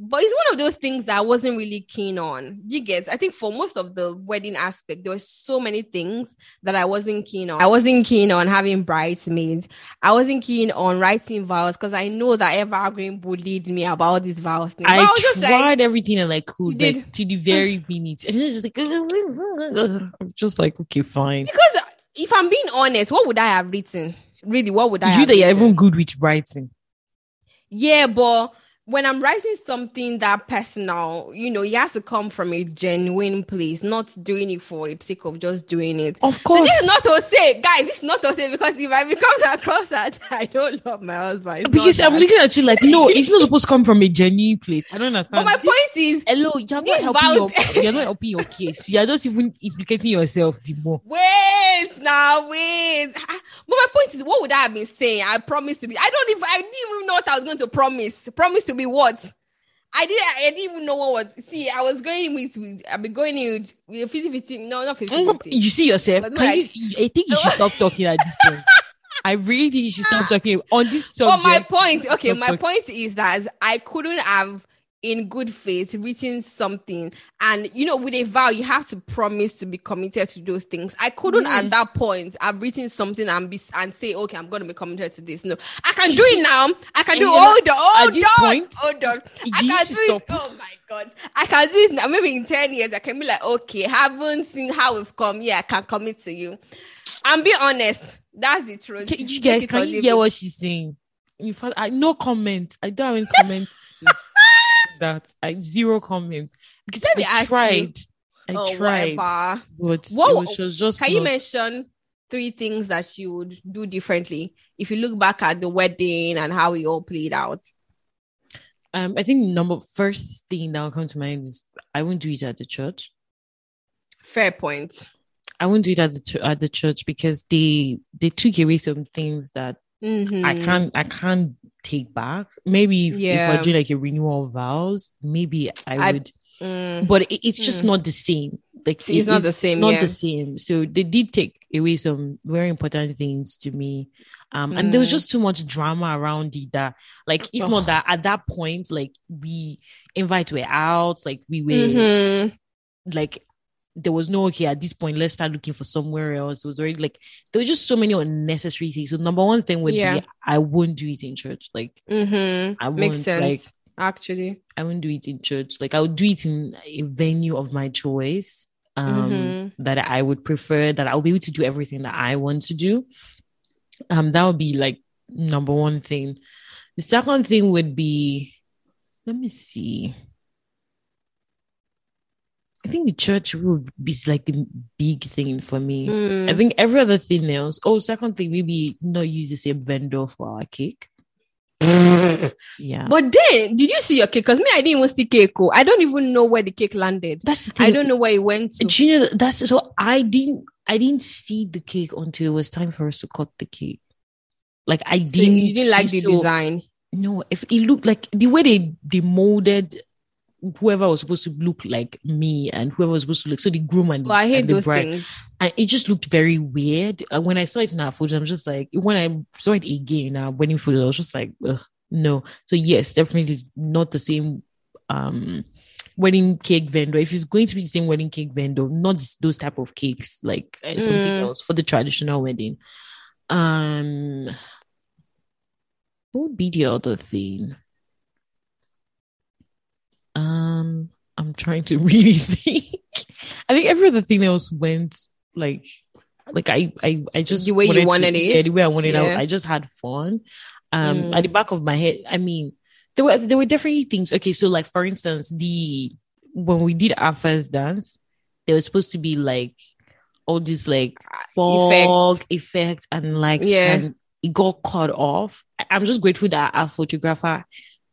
But it's one of those things that I wasn't really keen on. You get, I think for most of the wedding aspect, there were so many things that I wasn't keen on. I wasn't keen on having bridesmaids. I wasn't keen on writing vows because I know that Evergreen bullied me about these vows. things. But I, was just tried like, everything and I could, You like, did? to the very minute, and it's just like, I'm just like, okay, fine. because if I'm being honest, what would I have written? Really, what would I you that you're even good with writing. Yeah, but when I'm writing something that personal, you know, it has to come from a genuine place, not doing it for the sake of just doing it. Of So course, this is not to say, guys, this is not to say because if I become across that I don't love my husband. it's because I'm that. looking at you like, no, it's not supposed to come from a genuine place. I don't understand. But understand. my This- point is, Hello, you're not helping your, you're not helping your case. You're just even implicating yourself the more. wait now, wait. But my point is, what would I have been saying? I promised to be. I don't even. I didn't even know what I was going to promise. Promise to be what? I didn't. I didn't even know what was. See, I was going with. with I've been going in with, with 50 50. No, not 50 Mm, 50. You see yourself. But Can like- you, I think you should stop talking at this point. I really think you should stop talking on this But subject. my point, okay, my talking. point is that I couldn't have, in good faith, written something, and you know, with a vow, you have to promise to be committed to those things. I couldn't Yeah. at that point i've written something and be and say, okay, I'm going to be committed to this. No, I can do it now. I can and do. you know, Hold on, hold this on, point, hold on. I can do it. Oh my god, I can do it now. Maybe in ten years, I can be like, okay, haven't seen how we've come. Yeah, I can commit to you. And be honest. That's the truth. Can- you guys, can you hear what she's saying? in fact, I no comment. I don't have any comment to that. I zero comment because I ask tried. I oh, tried, whatever. but What- it was just, Can you mention three things that you would do differently if you look back at the wedding and how it all played out? Um, I think number first thing that will come to mind is I won't do it at the church. Fair point. I won't do it at the at the church because they they took away some things that Mhm. I can't I can't take back. Maybe if, if Yeah. we're doing like a renewal of vows, maybe I I- would, Mm. but it, it's just Mm. not the same. Like See, it's not the same. not yeah. the same. So they did take away some very important things to me. Um, and there was Mm. just too much drama around it that like if Ugh. not that at that point, like we invite were out, like we were Mhm. like there was no okay at this point let's start looking for somewhere else it was already like there were just so many unnecessary things so number one thing would Yeah. be i wouldn't do it in church like mm-hmm. I Makes won't, sense. like- actually. i wouldn't do it in church like i would do it in a venue of my choice um Mhm. that i would prefer that i'll be able to do everything that i want to do um that would be like number one thing the second thing would be let me see I think the church would be like the big thing for me. Mm. I think every other thing else. Oh, second thing, maybe not use the same vendor for our cake. Yeah. But then, did you see your cake? Because me, I didn't even see cake. oh. I don't even know where the cake landed. that's the thing. I don't know where it went to. Do you know that's so I didn't I didn't see the cake until it was time for us to cut the cake. Like I So didn't you didn't like the so- design. No, if it looked like the way they they molded whoever was supposed to look like me and whoever was supposed to look so the groom and, Well, I hate and the those bride. things. and it just looked very weird. And when I saw it in our photos, I'm just like, when I saw it again in our wedding photo, I was just like, Ugh, no. So yes, definitely not the same um wedding cake vendor. If it's going to be the same wedding cake vendor, not those type of cakes, like uh, something Mm. else for the traditional wedding. Um, what would be the other thing? Um, I'm trying to really think. I think every other thing else went like, like I, I, I just The way you to- wanted it? Yeah, the way I wanted. it. Yeah. I, I just had fun. Um, Mm. at the back of my head, I mean, there were there were definitely things. Okay, so like for instance, the when we did our first dance, there was supposed to be like all these like fog effect and like Yeah. and it got cut off. I'm just grateful that our photographer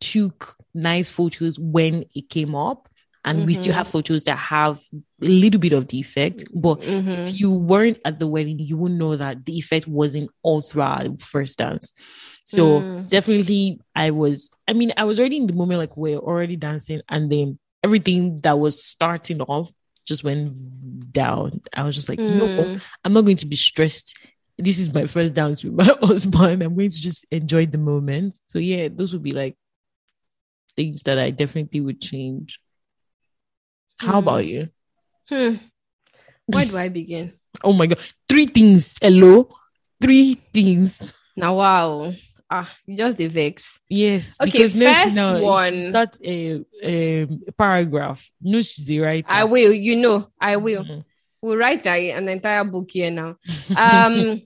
took nice photos when it came up. And we still Mhm. have photos that have a little bit of the effect. But Mhm. if you weren't at the wedding, you wouldn't know that the effect wasn't all throughout first dance. So Mm. definitely I was I mean, I was already in the moment like we're already dancing and then everything that was starting off just went down. I was just like, you know? Mm. I'm not going to be stressed. This is my first dance with my husband. I'm going to just enjoy the moment. So yeah, those would be like things that I definitely would change. How Mm. about you? Hmm. Where do I begin? Oh my god. Three things. Hello. Three things. Now, wow. Ah, you just the vex. Yes. Okay, because first now one. Start a, a paragraph. No, she's a writer. I will. You know, I will. Mhm. We'll write an entire book here now. Um,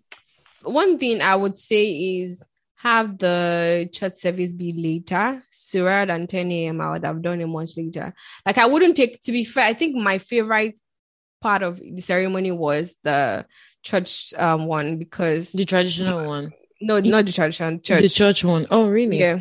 one thing I would say is have the church service be later. So rather than 10 a.m., I would have done it much later. Like I wouldn't take. To be fair, I think my favorite part of the ceremony was the church um one because the traditional one. no, not the traditional church. The church one. Oh, really? Yeah.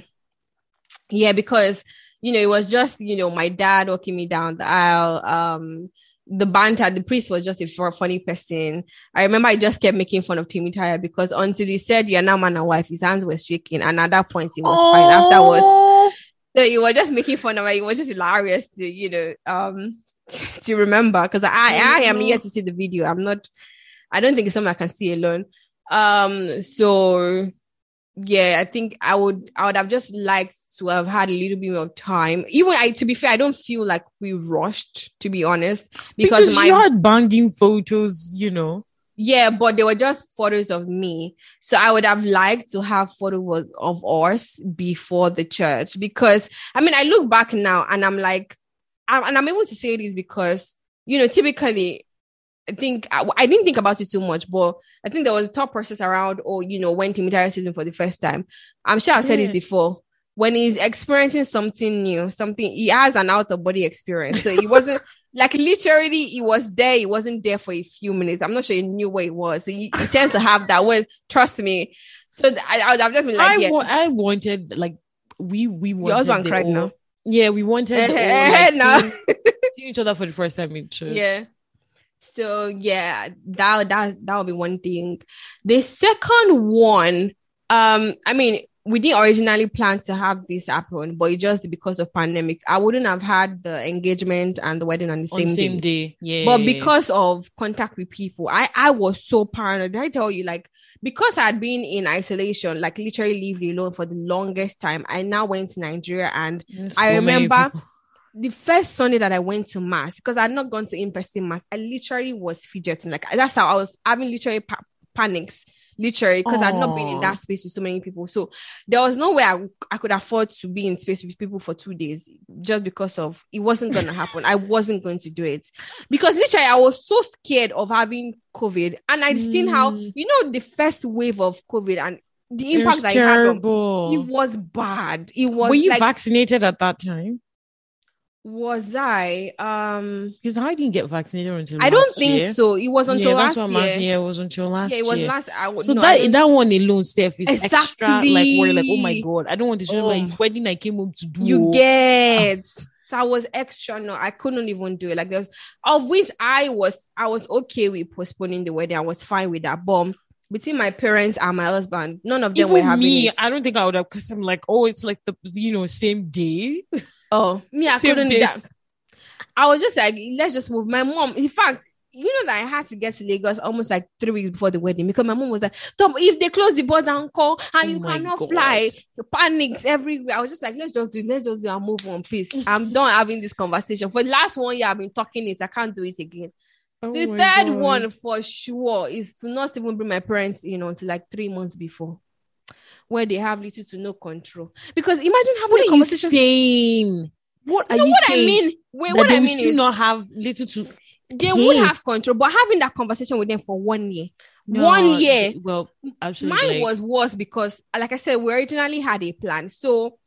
Yeah, because you know, it was just, you know, my dad walking me down the aisle. Um, the banter, the priest was just a funny person. I remember I just kept making fun of Timmy Tire because until he said you're now man and wife, his hands were shaking, and at that point he was fine. Afterwards, Oh. so you were just making fun of it. It was just hilarious to, you know, um, to remember because I, I am yet to see the video. I'm not, I don't think it's something I can see alone. Um, so yeah, I think I would, I would have just liked to have had a little bit more time. Even I, to be fair, I don't feel like we rushed, to be honest, because, because my you had banging photos, you know. yeah, but they were just photos of me. So I would have liked to have photos of us before the church because I mean, I look back now and I'm like, I'm, and I'm able to say this because, you know, typically I think I, I, didn't think about it too much, but I think there was a thought process around, or you know, went to military season for the first time. I'm sure I've said yeah. it before. When he's experiencing something new, something he has an out of body experience. So he wasn't like literally he was there, he wasn't there for a few minutes. I'm not sure he knew where he was. So he, he tends to have that when trust me. So I, I, just been like, I, yeah. wa- I wanted like we we wanted your husband cried all, now. Yeah, we wanted all, like, no. seeing, seeing each other for the first time. Yeah. So yeah, that that that would be one thing. The second one, um, I mean, we didn't originally plan to have this happen, but just because of pandemic, I wouldn't have had the engagement and the wedding on the same, on same day. day. Yeah. But because of contact with people, I I was so paranoid. Did I tell you like because I had been in isolation, like literally lived alone for the longest time, I now went to Nigeria and so I remember the first Sunday that I went to mass because I had not gone to in-person mass, I literally was fidgeting. Like that's how I was having literally pa- panics, literally, because I'd not been in that space with so many people. So there was no way I, I could afford to be in space with people for two days just because of it wasn't gonna happen. I wasn't going to do it because literally I was so scared of having COVID, and I'd mm. seen how mm. you know the first wave of COVID and the impact that it had on it was bad. It was. Were you like, vaccinated at that time? Was I? Um, because I didn't get vaccinated until I don't think year. so. It was until yeah, last year. last year. It was until last. Yeah, it was year. last. I, so no, that that one alone, self is exactly. extra. Like we're like, oh my god, I don't want to show oh. like wedding. I came home to do. You get. So I was extra. No, I couldn't even do it. Like there was, of which I was, I was okay with postponing the wedding. I was fine with that. But between my parents and my husband, none of them Even were having me, it. I don't think I would have because I'm like, oh, it's like the you know same day. Oh, me, I couldn't. That, I was just like, let's just move. My mom, in fact, you know that I had to get to Lagos almost like three weeks before the wedding because my mom was like, Tom, if they close the border and call and oh you cannot God. fly, panics everywhere. I was just like, let's just do, let's just do and move on, please. I'm done having this conversation. For the last one year, I've been talking it. I can't do it again. Oh the third God. one for sure is to not even bring my parents, know, until like three months before. Where they have little to no control. Because imagine having what a conversation. saying? What are you, know you what saying? I mean? Wait, what I mean still is not have little to. they Hey. would have control, but having that conversation with them for one year, No, one year, Well, absolutely. mine was worse because, like I said, we originally had a plan. So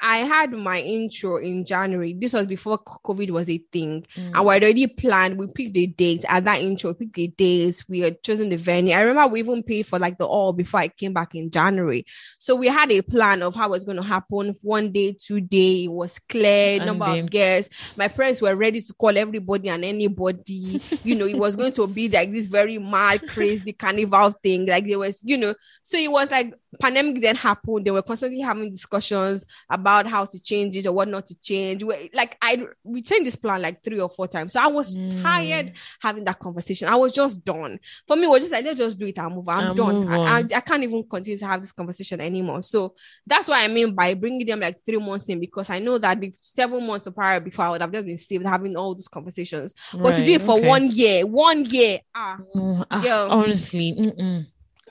I had my intro in January. This was before COVID was a thing. Mm. And we had already planned. We picked the dates at that intro, we picked the days. We had chosen the venue. I remember we even paid for like the all before I came back in January. So we had a plan of how it's going to happen. One day, two day, it was clear, And number then- of guests. My parents were ready to call everybody and anybody. you know, it was going to be like this very mad, crazy carnival thing. Like there was, you know, so it was like pandemic then happened. They were constantly having discussions about how to change it or what not to change. We- Like I we changed this plan like three or four times. So I was Mm. tired having that conversation. I was just done. For me, it was just like let's just do it and move. on. I'm And done. move I, I. I can't even continue to have this conversation anymore. So that's what I mean by bringing them like three months in because I know that the seven months prior before I would have just been saved having all those conversations. But to do it for okay. one year, one year, ah, Mm, ah, Yeah. honestly, mm-mm,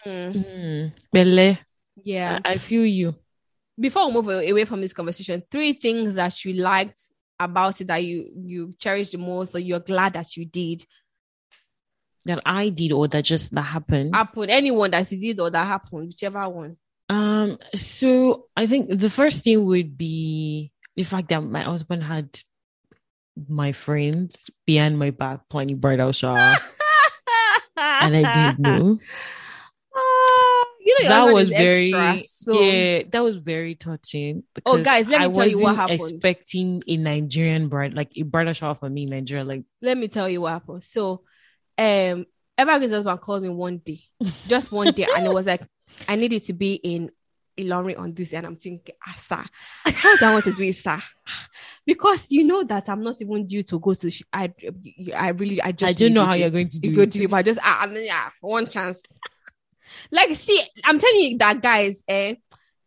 mm, mm. Bele, yeah. I, I feel you. before we move away from this conversation, three things that you liked about it that you you cherish the most or you're glad that you did That I did or that just that happened. happen. Anyone that you did or that happened, whichever one. Um, so I think the first thing would be the fact that my husband had my friends behind my back planning bridal shower, and I didn't know. You know, that was very extra, so yeah, that was very touching. Oh, guys, let me I tell you what happened. Expecting a Nigerian bride, like a bridal shower for me in Nigeria, like let me tell you what happened. So, um, Evergreen's husband called me one day, just one day, and it was like, I needed to be in Ilorin on this, and I'm thinking, ah, sir, how do I want to do it, sir? Because you know that I'm not even due to go to. sh- I, I really, I just I don't know how it. you're going to do go it. deliver. Just ah, I mean, yeah, one chance. Like, see, I'm telling you that, guys. Eh,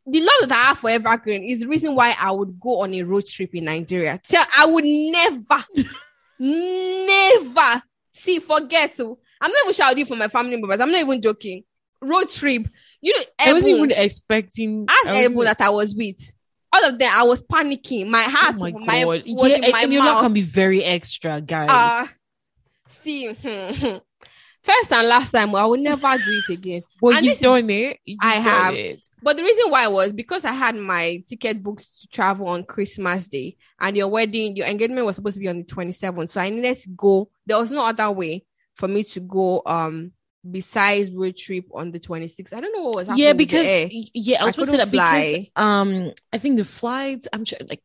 the love that I have for Evergreen is the reason why I would go on a road trip in Nigeria. So I would never, never see. Forget to. I'm not even sure I'll do it for my family members. I'm not even joking. Road trip. You know, I wasn't even expecting. ask I that I was with. All of them, I was panicking. My Oh heart, my my, god! yeah, my and mouth. can be very extra, guys. Uh, see, hmm, hmm. First and last time, I will never do it again. Well, And you've done it. You've I done have. it. But the reason why was because I had my ticket booked to travel on Christmas Day, and your wedding, your engagement was supposed to be on the 27th. So I needed to go. There was no other way for me to go. Um, besides road trip on the 26th. I don't know what was happening. Yeah, because yeah, I I was supposed to that couldn't because um I think the flights I'm sure like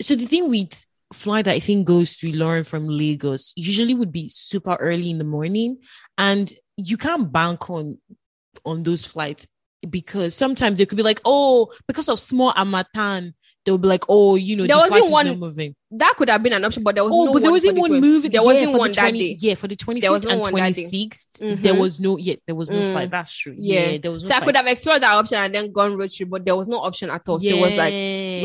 so the thing with flight that I think goes to Ilorin from Lagos usually would be super early in the morning and you can't bank on on those flights because sometimes they could be like, oh, because of small amatan, they'll be like, oh, you know, There the wasn't one- moving. that could have been an option, but there was Oh, no but there one wasn't the one 20 moving. There wasn't for one the that day. Yeah, for the 25th no and that day. 26th, there was no, yeah, there was no Mm. flight. That's true. Yeah. Yeah, there was no So I could have explored that option and then gone road trip, but there was no option at all. So it was like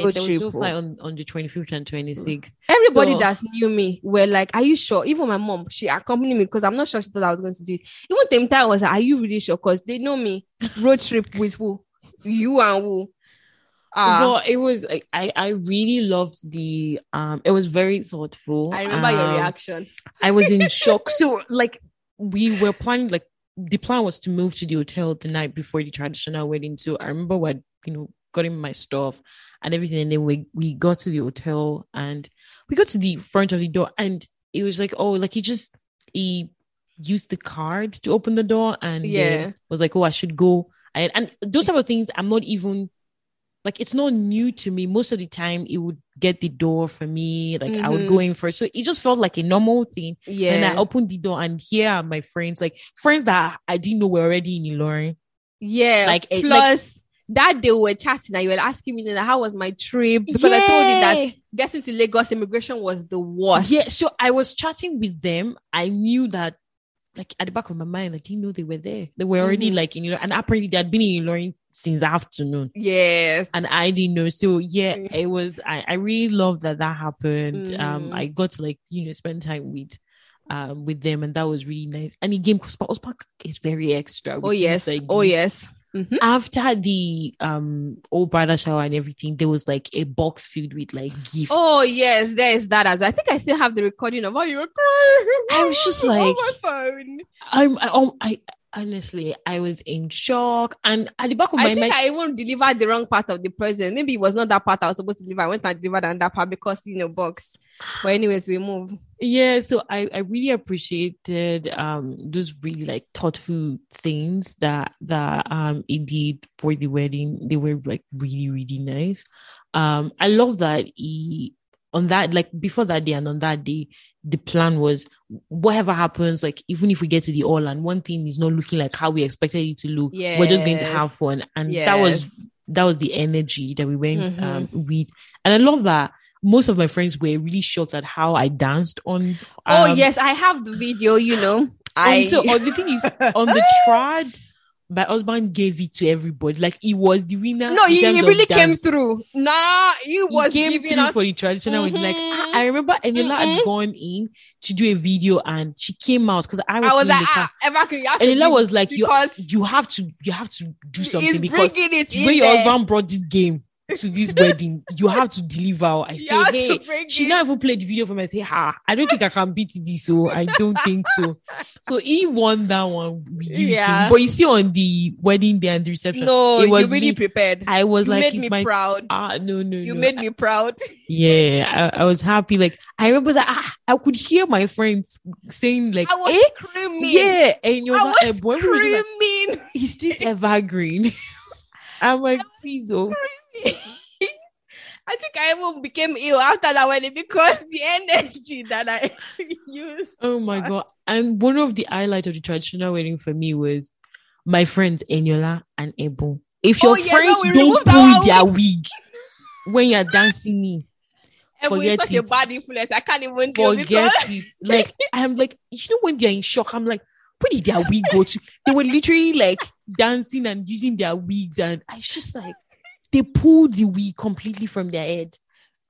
road there was trip, no oh. flight on, on the 25th and 26th. everybody So- that knew me were like, "Are you sure?" Even my mom, she accompanied me because I'm not sure she thought I was going to do it. Even Temta was like, "Are you really sure?" Because they know me. Road trip with who? You and who? Uh, but it was I, I really loved the um it was very thoughtful. I remember your Um, reaction. I was in shock. So like we were planning like the plan was to move to the hotel the night before the traditional wedding. So I remember what you know getting my stuff and everything, and then we we got to the hotel and we got to the front of the door and it was like oh like he just he used the card to open the door and Yeah. yeah was like oh I should go and and those type of things I'm not even like it's not new to me. Most of the time, it would get the door for me. Like I would Mhm. go in first, so it just felt like a normal thing. Yeah. And I opened the door, and here are my friends, like friends that I didn't know were already in Ilorin. Yeah. Like, it- plus that day we were chatting and you were asking me Nina, how was my trip because I told you that getting to Lagos immigration was the worst. Yeah, so I was chatting with them. I knew that, like at the back of my mind, I didn't know they were there. They were already Mhm. like in Ilorin, and apparently they had been in Ilorin since afternoon. Yes. and I didn't know. So yeah, Mm. it was. I, I really love that that happened. Um, Mhm. I got to like you know spend time with, um, with them, and that was really nice. And again, because Ospark is very extra. oh yes. like Oh yes. Mhm. After the um old bridal shower and everything, there was like a box filled with like gifts. Oh yes, there is that as. I think I still have the recording of how you were crying. I was just on like- my phone. I'm. I, um, I honestly, I was in shock, and at the back of my I my think mind, I even delivered the wrong part of the present. Maybe it was not that part I was supposed to deliver. I went and delivered on that part because you know box. But anyways, we move. yeah so i i really appreciated um those really like thoughtful things that that um he did for the wedding they were like really really nice um i love that he on that like before that day and on that day the plan was whatever happens like even if we get to the all and one thing is not looking like how we expected it to look we're just going to have fun and that was that was the energy that we went Mhm. um with and i love that most of my friends were really shocked at how i danced on oh um, yes, I have the video. You know, I until oh, the thing is on the trad my husband gave it to everybody like he was the winner no, he, he really came through. Nah, he he was came giving through us. for the traditional wedding. like. I, I remember Eniola had Mhm. gone in to do a video and she came out because I was, I was like, ah, Eva, you have to Eniola was like you you have to you have to do something because it the way your husband brought this game to this wedding, you have to deliver. I You say, hey, she it. not even played the video for me. I say, ha, I don't think I can beat this. So I don't think so. So he won that one. It to Yeah. But you see on the wedding day and the reception, No, it was you really me. prepared. I was you like, made me my proud. ah, no, no, you no. made me proud. yeah, I, I was happy. Like I remember that ah, I could hear my friends saying like, I was eh? screaming. yeah, and you're like, eh, boy, we were just like, screaming. is this evergreen? I'm like, please, oh. I think I even became ill after that wedding because the energy that I used. Oh my god! And one of the highlights of the traditional wedding for me was my friends Eniola and Ebo. If your Oh, yeah, friends no, don't pull their wig when you're dancing in, Everyone is Forget such a it. bad influence. I can't even forget because it. Like I'm like, you know, when they're in shock, I'm like, where did their wig go to? They were literally like dancing and using their wigs, and I was just like, they pulled the wig completely from their head.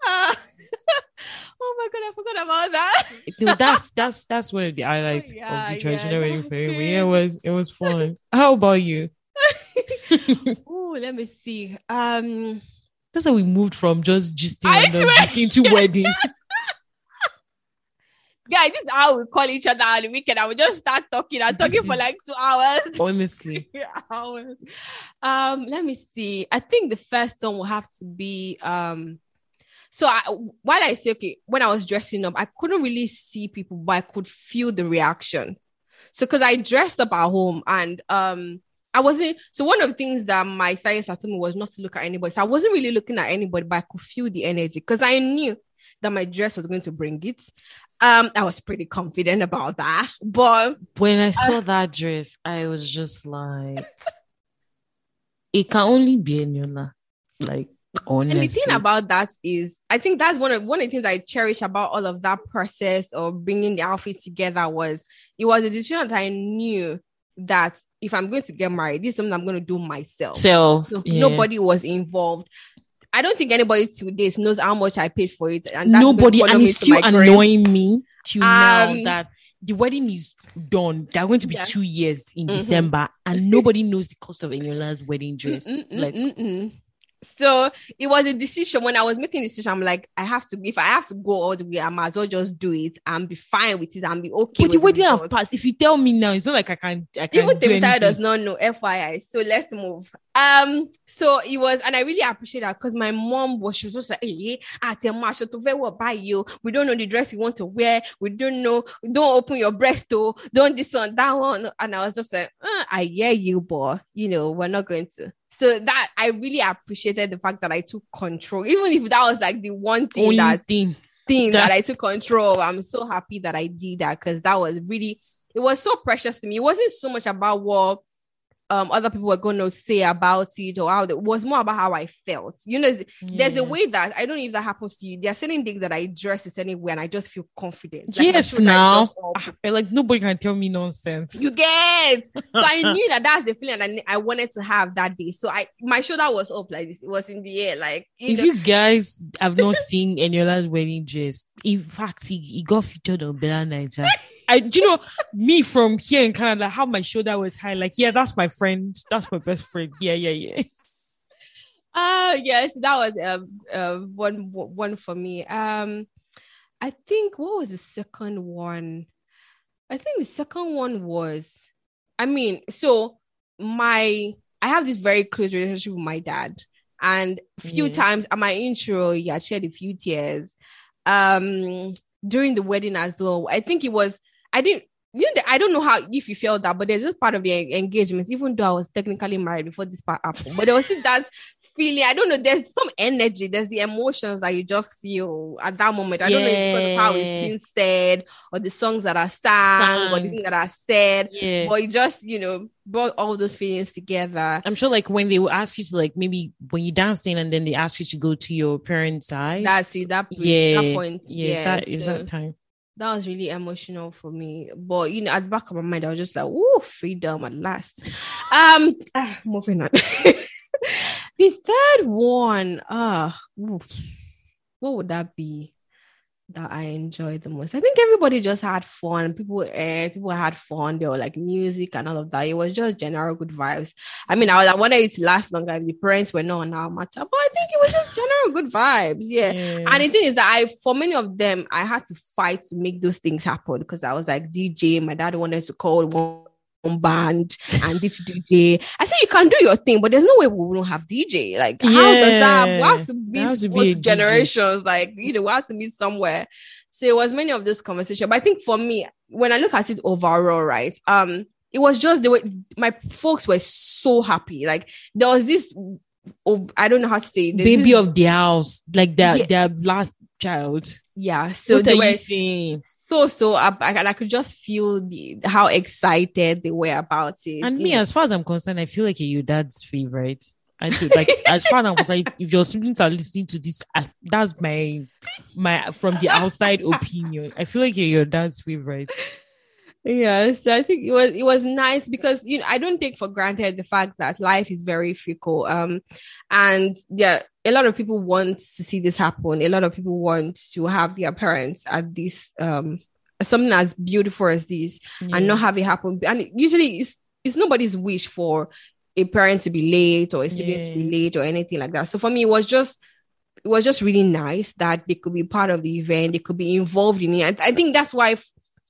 Ah. oh my god, I forgot about that. No, that's that's that's one of the highlights yeah, of the yeah, traditional wedding for me. that's But yeah, it was it was fun. How about you? oh, let me see. Um, That's how we moved from just gisting I swear. gisting to wedding. Guys, this is how we call each other on the weekend. I would just start talking. I'm talking for like two hours. Honestly. hours. Um, let me see. I think the first one will have to be um so I, while I say okay, when I was dressing up, I couldn't really see people, but I could feel the reaction. So because I dressed up at home and um I wasn't so one of the things that my science told me was not to look at anybody. So I wasn't really looking at anybody, but I could feel the energy because I knew that my dress was going to bring it. Um, I was pretty confident about that. But when I saw uh, that dress, I was just like, it can only be Eniola. Like honestly. And the thing about that is, I think that's one of one of the things I cherish about all of that process of bringing the outfits together was it was a decision that I knew that if I'm going to get married, this is something I'm going to do myself. So, so yeah. nobody was involved. I don't think anybody today knows how much I paid for it. And nobody, and it's still annoying me to um, now that the wedding is done. They're going to be yeah. two years in mm-hmm. December, and nobody knows the cost of Eniola's wedding dress. Mm-mm, like, mm-mm. So it was a decision when I was making the decision. I'm like, I have to, if I have to go all the way, I might as well just do it and be fine with it and be okay. But the wedding have passed. If you tell me now, it's not like I can. I can Even Temitayo does not know. FYI. So let's move. Um. So it was, and I really appreciate that because my mom was she was just like, "Hey, at to wear what buy you. We don't know the dress you want to wear. We don't know. Don't open your breast, though. Don't this one, that one." And I was just like, uh, "I hear you, boy. You know, we're not going to." So that I really appreciated the fact that I took control, even if that was like the one thing Only that thing, thing that, that I took control. I'm so happy that I did that because that was really it was so precious to me. It wasn't so much about what um other people were going to say about it or how it was more about how I felt. You know, yeah. there's a way that I don't know if that happens to you. There are certain things that I dress a certain way and I just feel confident. Like yes, now ah, like nobody can tell me nonsense. You get so I knew that that's the feeling that I wanted to have that day. So I my shoulder was up like this. It was in the air. Like you if know. you guys have not seen Eniola's wedding dress, in fact, he, he got featured on Bella Naija. I, you know, me from here in Canada, how my shoulder was high. Like, yeah, that's my friend. That's my best friend. Yeah, yeah, yeah. Uh yes, that was um uh, one one for me. Um, I think what was the second one? I think the second one was, I mean, so my I have this very close relationship with my dad, and a few yeah. times at my intro, yeah, shed a few tears. Um, during the wedding as well. I think it was I didn't you know, I don't know how if you felt that, but there's this part of the engagement, even though I was technically married before this part happened, but there was still that feeling. I don't know. There's some energy. There's the emotions that you just feel at that moment. I yeah. don't know if because of how it's being said or the songs that are sang, or the things that are said. Yeah. But it just, you know, brought all those feelings together. I'm sure like when they will ask you to like maybe when you're dancing and then they ask you to go to your parents' side. That's it. That, yeah. that point. Yeah. yeah that is so, that time that was really emotional for me. But you know, at the back of my mind, I was just like, "Oh, freedom at last." Um, ah, moving on. the third one, ah, uh, what would that be? That I enjoyed the most. I think everybody just had fun. People, uh, people had fun. They were like music and all of that. It was just general good vibes. I mean, I, was, I wanted it to last longer if the parents were not on our matter, but I think it was just general good vibes. Yeah. yeah. And the thing is that I, for many of them, I had to fight to make those things happen because I was like DJ. My dad wanted to call one band and did DJ. I said you can do your thing, but there's no way we won't have DJ. Like, yeah. how does that? We have to be, to generations. DJ. Like, you know, we have to meet somewhere. So it was many of this conversation. But I think for me, when I look at it overall, right, um, it was just the way my folks were so happy. Like there was this oh, I don't know how to say it. baby this, of the house, like their yeah. their last child. Yeah, so what they were saying? so so up, and I could just feel the how excited they were about it. And me, as far as I'm concerned, I feel like you're your dad's favorite. I do like as far as I'm concerned, if your siblings are listening to this, I, that's my my from the outside opinion. I feel like you're your dad's favorite yeah so i think it was it was nice because you know i don't take for granted the fact that life is very fickle um and yeah a lot of people want to see this happen a lot of people want to have their parents at this um something as beautiful as this yeah. and not have it happen and usually it's it's nobody's wish for a parent to be late or a sibling yeah. to be late or anything like that so for me it was just it was just really nice that they could be part of the event, they could be involved in it. I, I think that's why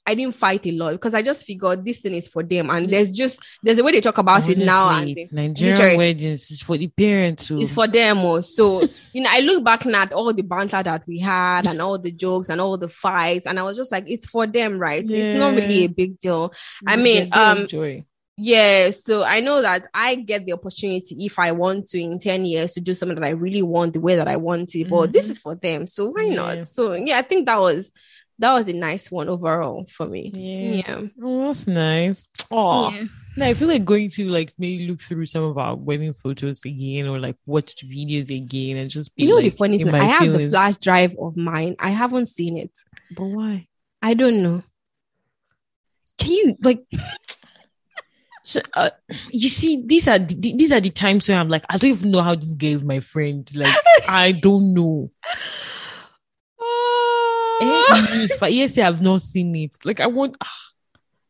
I didn't fight a lot because I just figured this thing is for them, and there's just there's a way they talk about Honestly, it now. And they, Nigerian literally- weddings is for the parents. Too. it's for them. oh. So you know, I look back now at all the banter that we had and all the jokes and all the fights, and I was just like, it's for them, right? So it's not really a big deal. I mean, um, joy. Yeah, so I know that I get the opportunity if I want to in 10 years to do something that I really want the way that I want it, but this Mhm. is for them. So why Yeah. not? So yeah, I think that was that was a nice one overall for me. Yeah. Yeah. Oh, that's nice. Oh, Yeah. now I feel like going to like maybe look through some of our wedding photos again, or like watch videos again, and just be You know like, the funny thing, I have the flash drive of mine. I haven't seen it. But why? I don't know. Can you like? So, uh, you see, these are the, these are the times where I'm like, I don't even know how this girl is my friend. Like, I don't know. Eh, me, if I yes, I've not seen it. Like, I want. ah,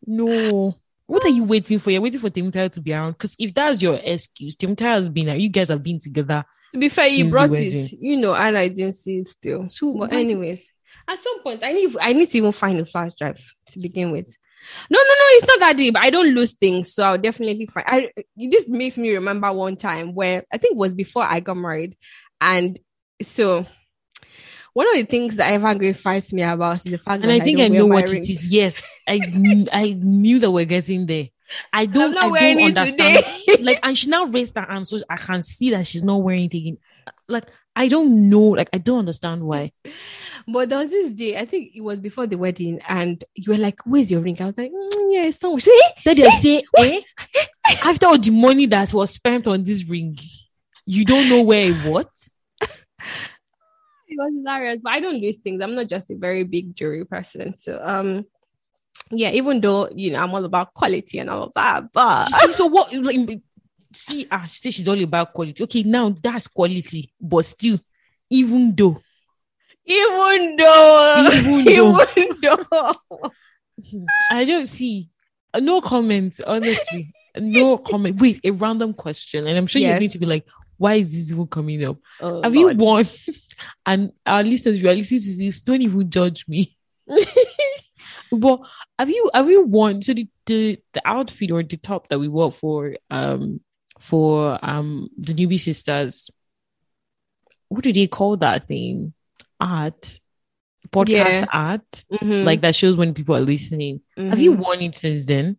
no. What are you waiting for? You're waiting for Timothy to be around. Because if that's your excuse, Timothy has been. You guys have been together. To be fair, you brought it, you know, and I didn't see it still. So, But anyways, at some point, I need I need to even find a flash drive to begin with. No, no, no, it's not that deep. I don't lose things, so I'll definitely find. I this makes me remember one time where I think it was before I got married, and so one of the things that ever gratifies me about is the fact and that I think I don't know what it is. Yes, I I knew that we're getting there. I don't. I don't it understand. like, and she now raised her hand, so I can see that she's not wearing it again. Like, I don't know. Like, I don't understand why. But there was this day, I think it was before the wedding, and you were like, "Where's your ring?" I was like, "Mm, "Yeah, it's somewhere." See, Then they say, eh? After all the money that was spent on this ring, you don't know where it was. it was hilarious. But I don't lose things. I'm not just a very big jury person. So um yeah, even though you know I'm all about quality and all of that, but see, so what? Like, see, ah, she says she's all about quality. Okay, now that's quality, but still, even though, even though even though, even though I don't see no comment. Honestly, no comment. Wait, a random question, and I'm sure you're going to be like, "Why is this even coming up?" Oh, Have Lord. you won? And our listeners, if you are listening to this, don't even judge me. but have you have you worn So the, the the outfit or the top that we wore for um for um the Newbie Sisters, what do they call that thing? Art, podcast Yeah. art, Mhm, like that shows when people are listening. Have you worn it since then?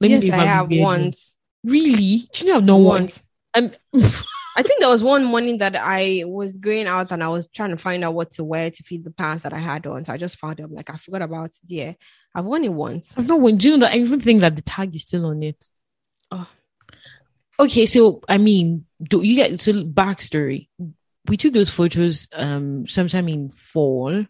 Let yes, I have once. Really? Do you know I've not? Once. And I think there was one morning that I was going out and I was trying to find out what to wear to fit the pants that I had on. So I just found them. Like I forgot about it. Yeah, I've worn it once. I've not won. Do you know that I even think that the tag is still on it? Oh. Okay, so I mean, do you get so backstory? We took those photos um sometime in fall,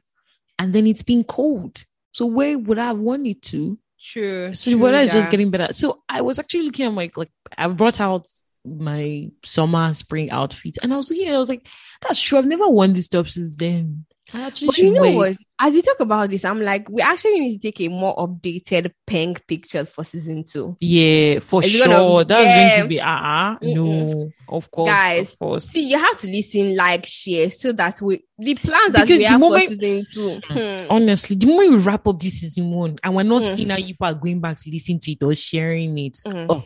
and then it's been cold. So where would I have worn it to? True. So true weather is just getting better. So I was actually looking at my like I brought out my summer spring outfit, and I was looking. I was like, "That's true. I've never worn this top since then." I actually But you know wear it. what? As you talk about this, I'm like, we actually need to take a more updated pink picture for season two. Yeah, for It's sure. gonna- That's yeah. going to be uh uh No, of course. Guys, of course. See, you have to listen, like, share, so that we the plans that Because we have moment- for season two. Hmm. Honestly, the moment we wrap up this season one and we're not Mm. seeing how you people are going back to listen to it or sharing it, Mm. oh,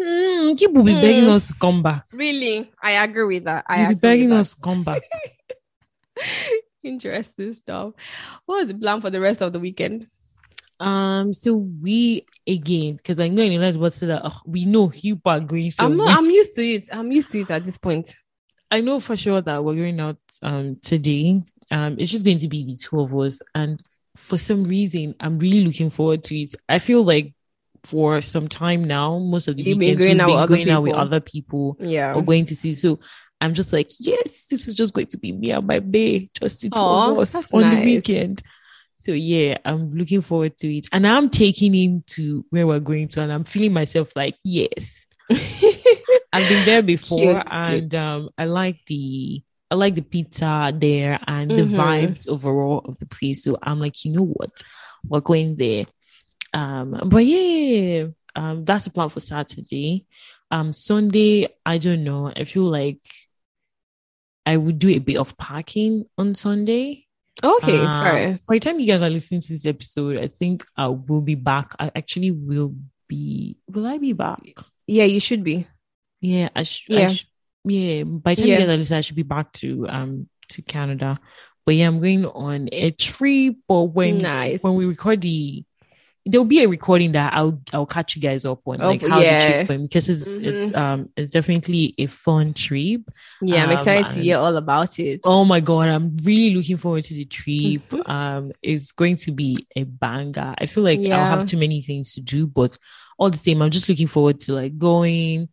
mm, people will be Mm. begging us to come back. Really, I agree with that. I You'll be begging us to come back. Interesting stuff. What was the plan for the rest of the weekend? um, so we again, because I know in the what's that oh, we know you are going I'm not, I'm used to it. I'm used to it at this point. I know for sure that we're going out um today. Um, it's just going to be the two of us, and for some reason, I'm really looking forward to it. I feel like for some time now, most of the You've been weekends going we've out been with other going out with people. other people Yeah. or going to see. So I'm just like, yes, this is just going to be me and my bae, just the two of us on nice. the weekend. So yeah, I'm looking forward to it, and I'm taking him to where we're going to, and I'm feeling myself like, yes, I've been there before, Cute, and cute. um, I like the I like the pizza there and the Mhm. vibes overall of the place. So I'm like, you know what, we're going there. Um, but yeah, um, that's the plan for Saturday. Um, Sunday, I don't know. I feel like I would do a bit of parking on Sunday. Okay, Uh, fair. By the time you guys are listening to this episode, I think I will be back. I actually will be. Will I be back? Yeah, you should be. Yeah, I should. Yeah, sh- yeah. By the time Yeah. you guys are listening, I should be back to um to Canada. But yeah, I'm going on a trip. But when Nice. when we record the, there'll be a recording that I'll I'll catch you guys up on Oh, like how yeah. the trip went because it's it's Mhm. um it's definitely a fun trip. Yeah, I'm Um, excited to hear all about it. Oh my god, I'm really looking forward to the trip. Um, it's going to be a banger. I feel like I'll have too many things to do, but all the same, I'm just looking forward to like going.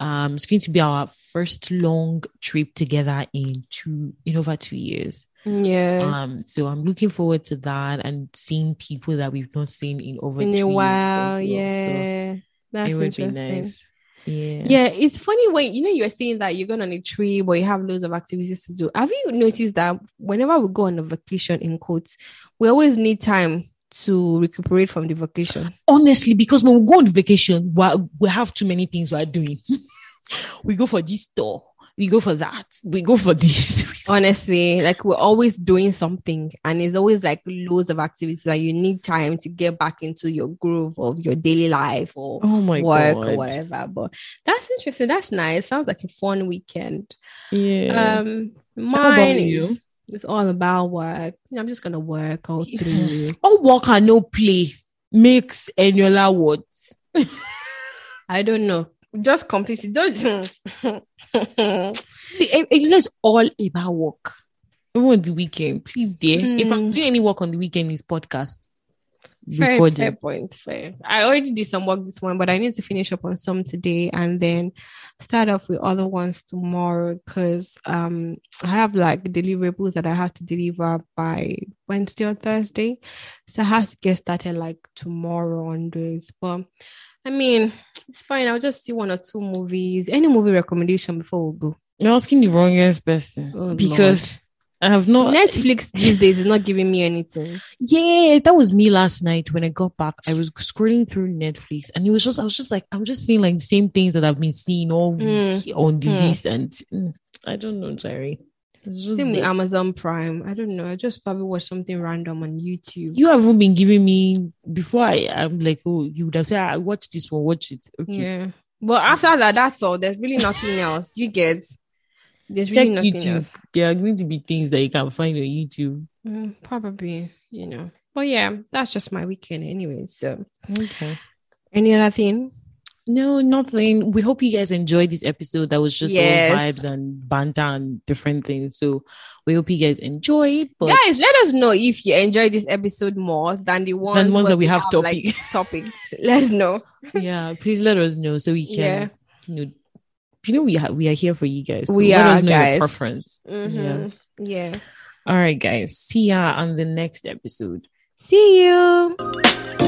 Um, it's going to be our first long trip together in two in over two years. Yeah. Um, so I'm looking forward to that and seeing people that we've not seen in over in a while, well. yeah. So That's it would be nice. Yeah. Yeah, it's funny when you know you're saying that you're going on a trip or you have loads of activities to do. Have you noticed that whenever we go on a vacation in quotes, we always need time to recuperate from the vacation? honestly, because when we go on vacation, we we have too many things we're doing. we go for this store, we go for that, we go for this. Honestly, like we're always doing something, and it's always like loads of activities that you need time to get back into your groove of your daily life or oh my work god! or whatever. But that's interesting. That's nice. Sounds like a fun weekend. Yeah. Um, mine is it's all about work. You know, I'm just gonna work all through. All work and no play makes Eniola what? I don't know. Just completely don't. See, it, it's all about work. Even on the weekend, please, dear. If I'm Mm. doing any work on the weekend, it's podcast. fair, Recording. fair point. Fair. I already did some work this morning, but I need to finish up on some today and then start off with other ones tomorrow because um I have like deliverables that I have to deliver by Wednesday or Thursday. So I have to get started like tomorrow on those. But I mean, it's fine. I'll just see one or two movies. Any movie recommendation before we go? You're asking the wrongest person Oh, because I have not. Netflix these days is not giving me anything. Yeah, that was me last night when I got back. I was scrolling through Netflix and it was just, I was just like, I'm just seeing like the same things that I've been seeing all Mm. week on the Mm. list. And mm, I don't know, Jerry. Same with. Amazon Prime. I don't know. I just probably watched something random on YouTube. You haven't been giving me before. I, I'm like, oh, you would have said, I watch this one, watch it. Okay. Yeah. But after that, that's all. There's really nothing else. You get there's Check really nothing YouTube. else. There are going to be things that you can find on YouTube. Mm, probably, you know. But yeah, that's just my weekend anyway. So Okay. any other thing? No, nothing. We hope you guys enjoyed this episode. That was just Yes. all vibes and banter and different things. So we hope you guys enjoy it. But Guys, let us know if you enjoyed this episode more than the ones, ones that we have like topics. Let's know. yeah, please let us know so we can, Yeah. you know, you know we ha- we are here for you guys. So We let are, us know guys. your preference. Yeah. Mhm. yeah. All right, guys. See ya on the next episode. See you.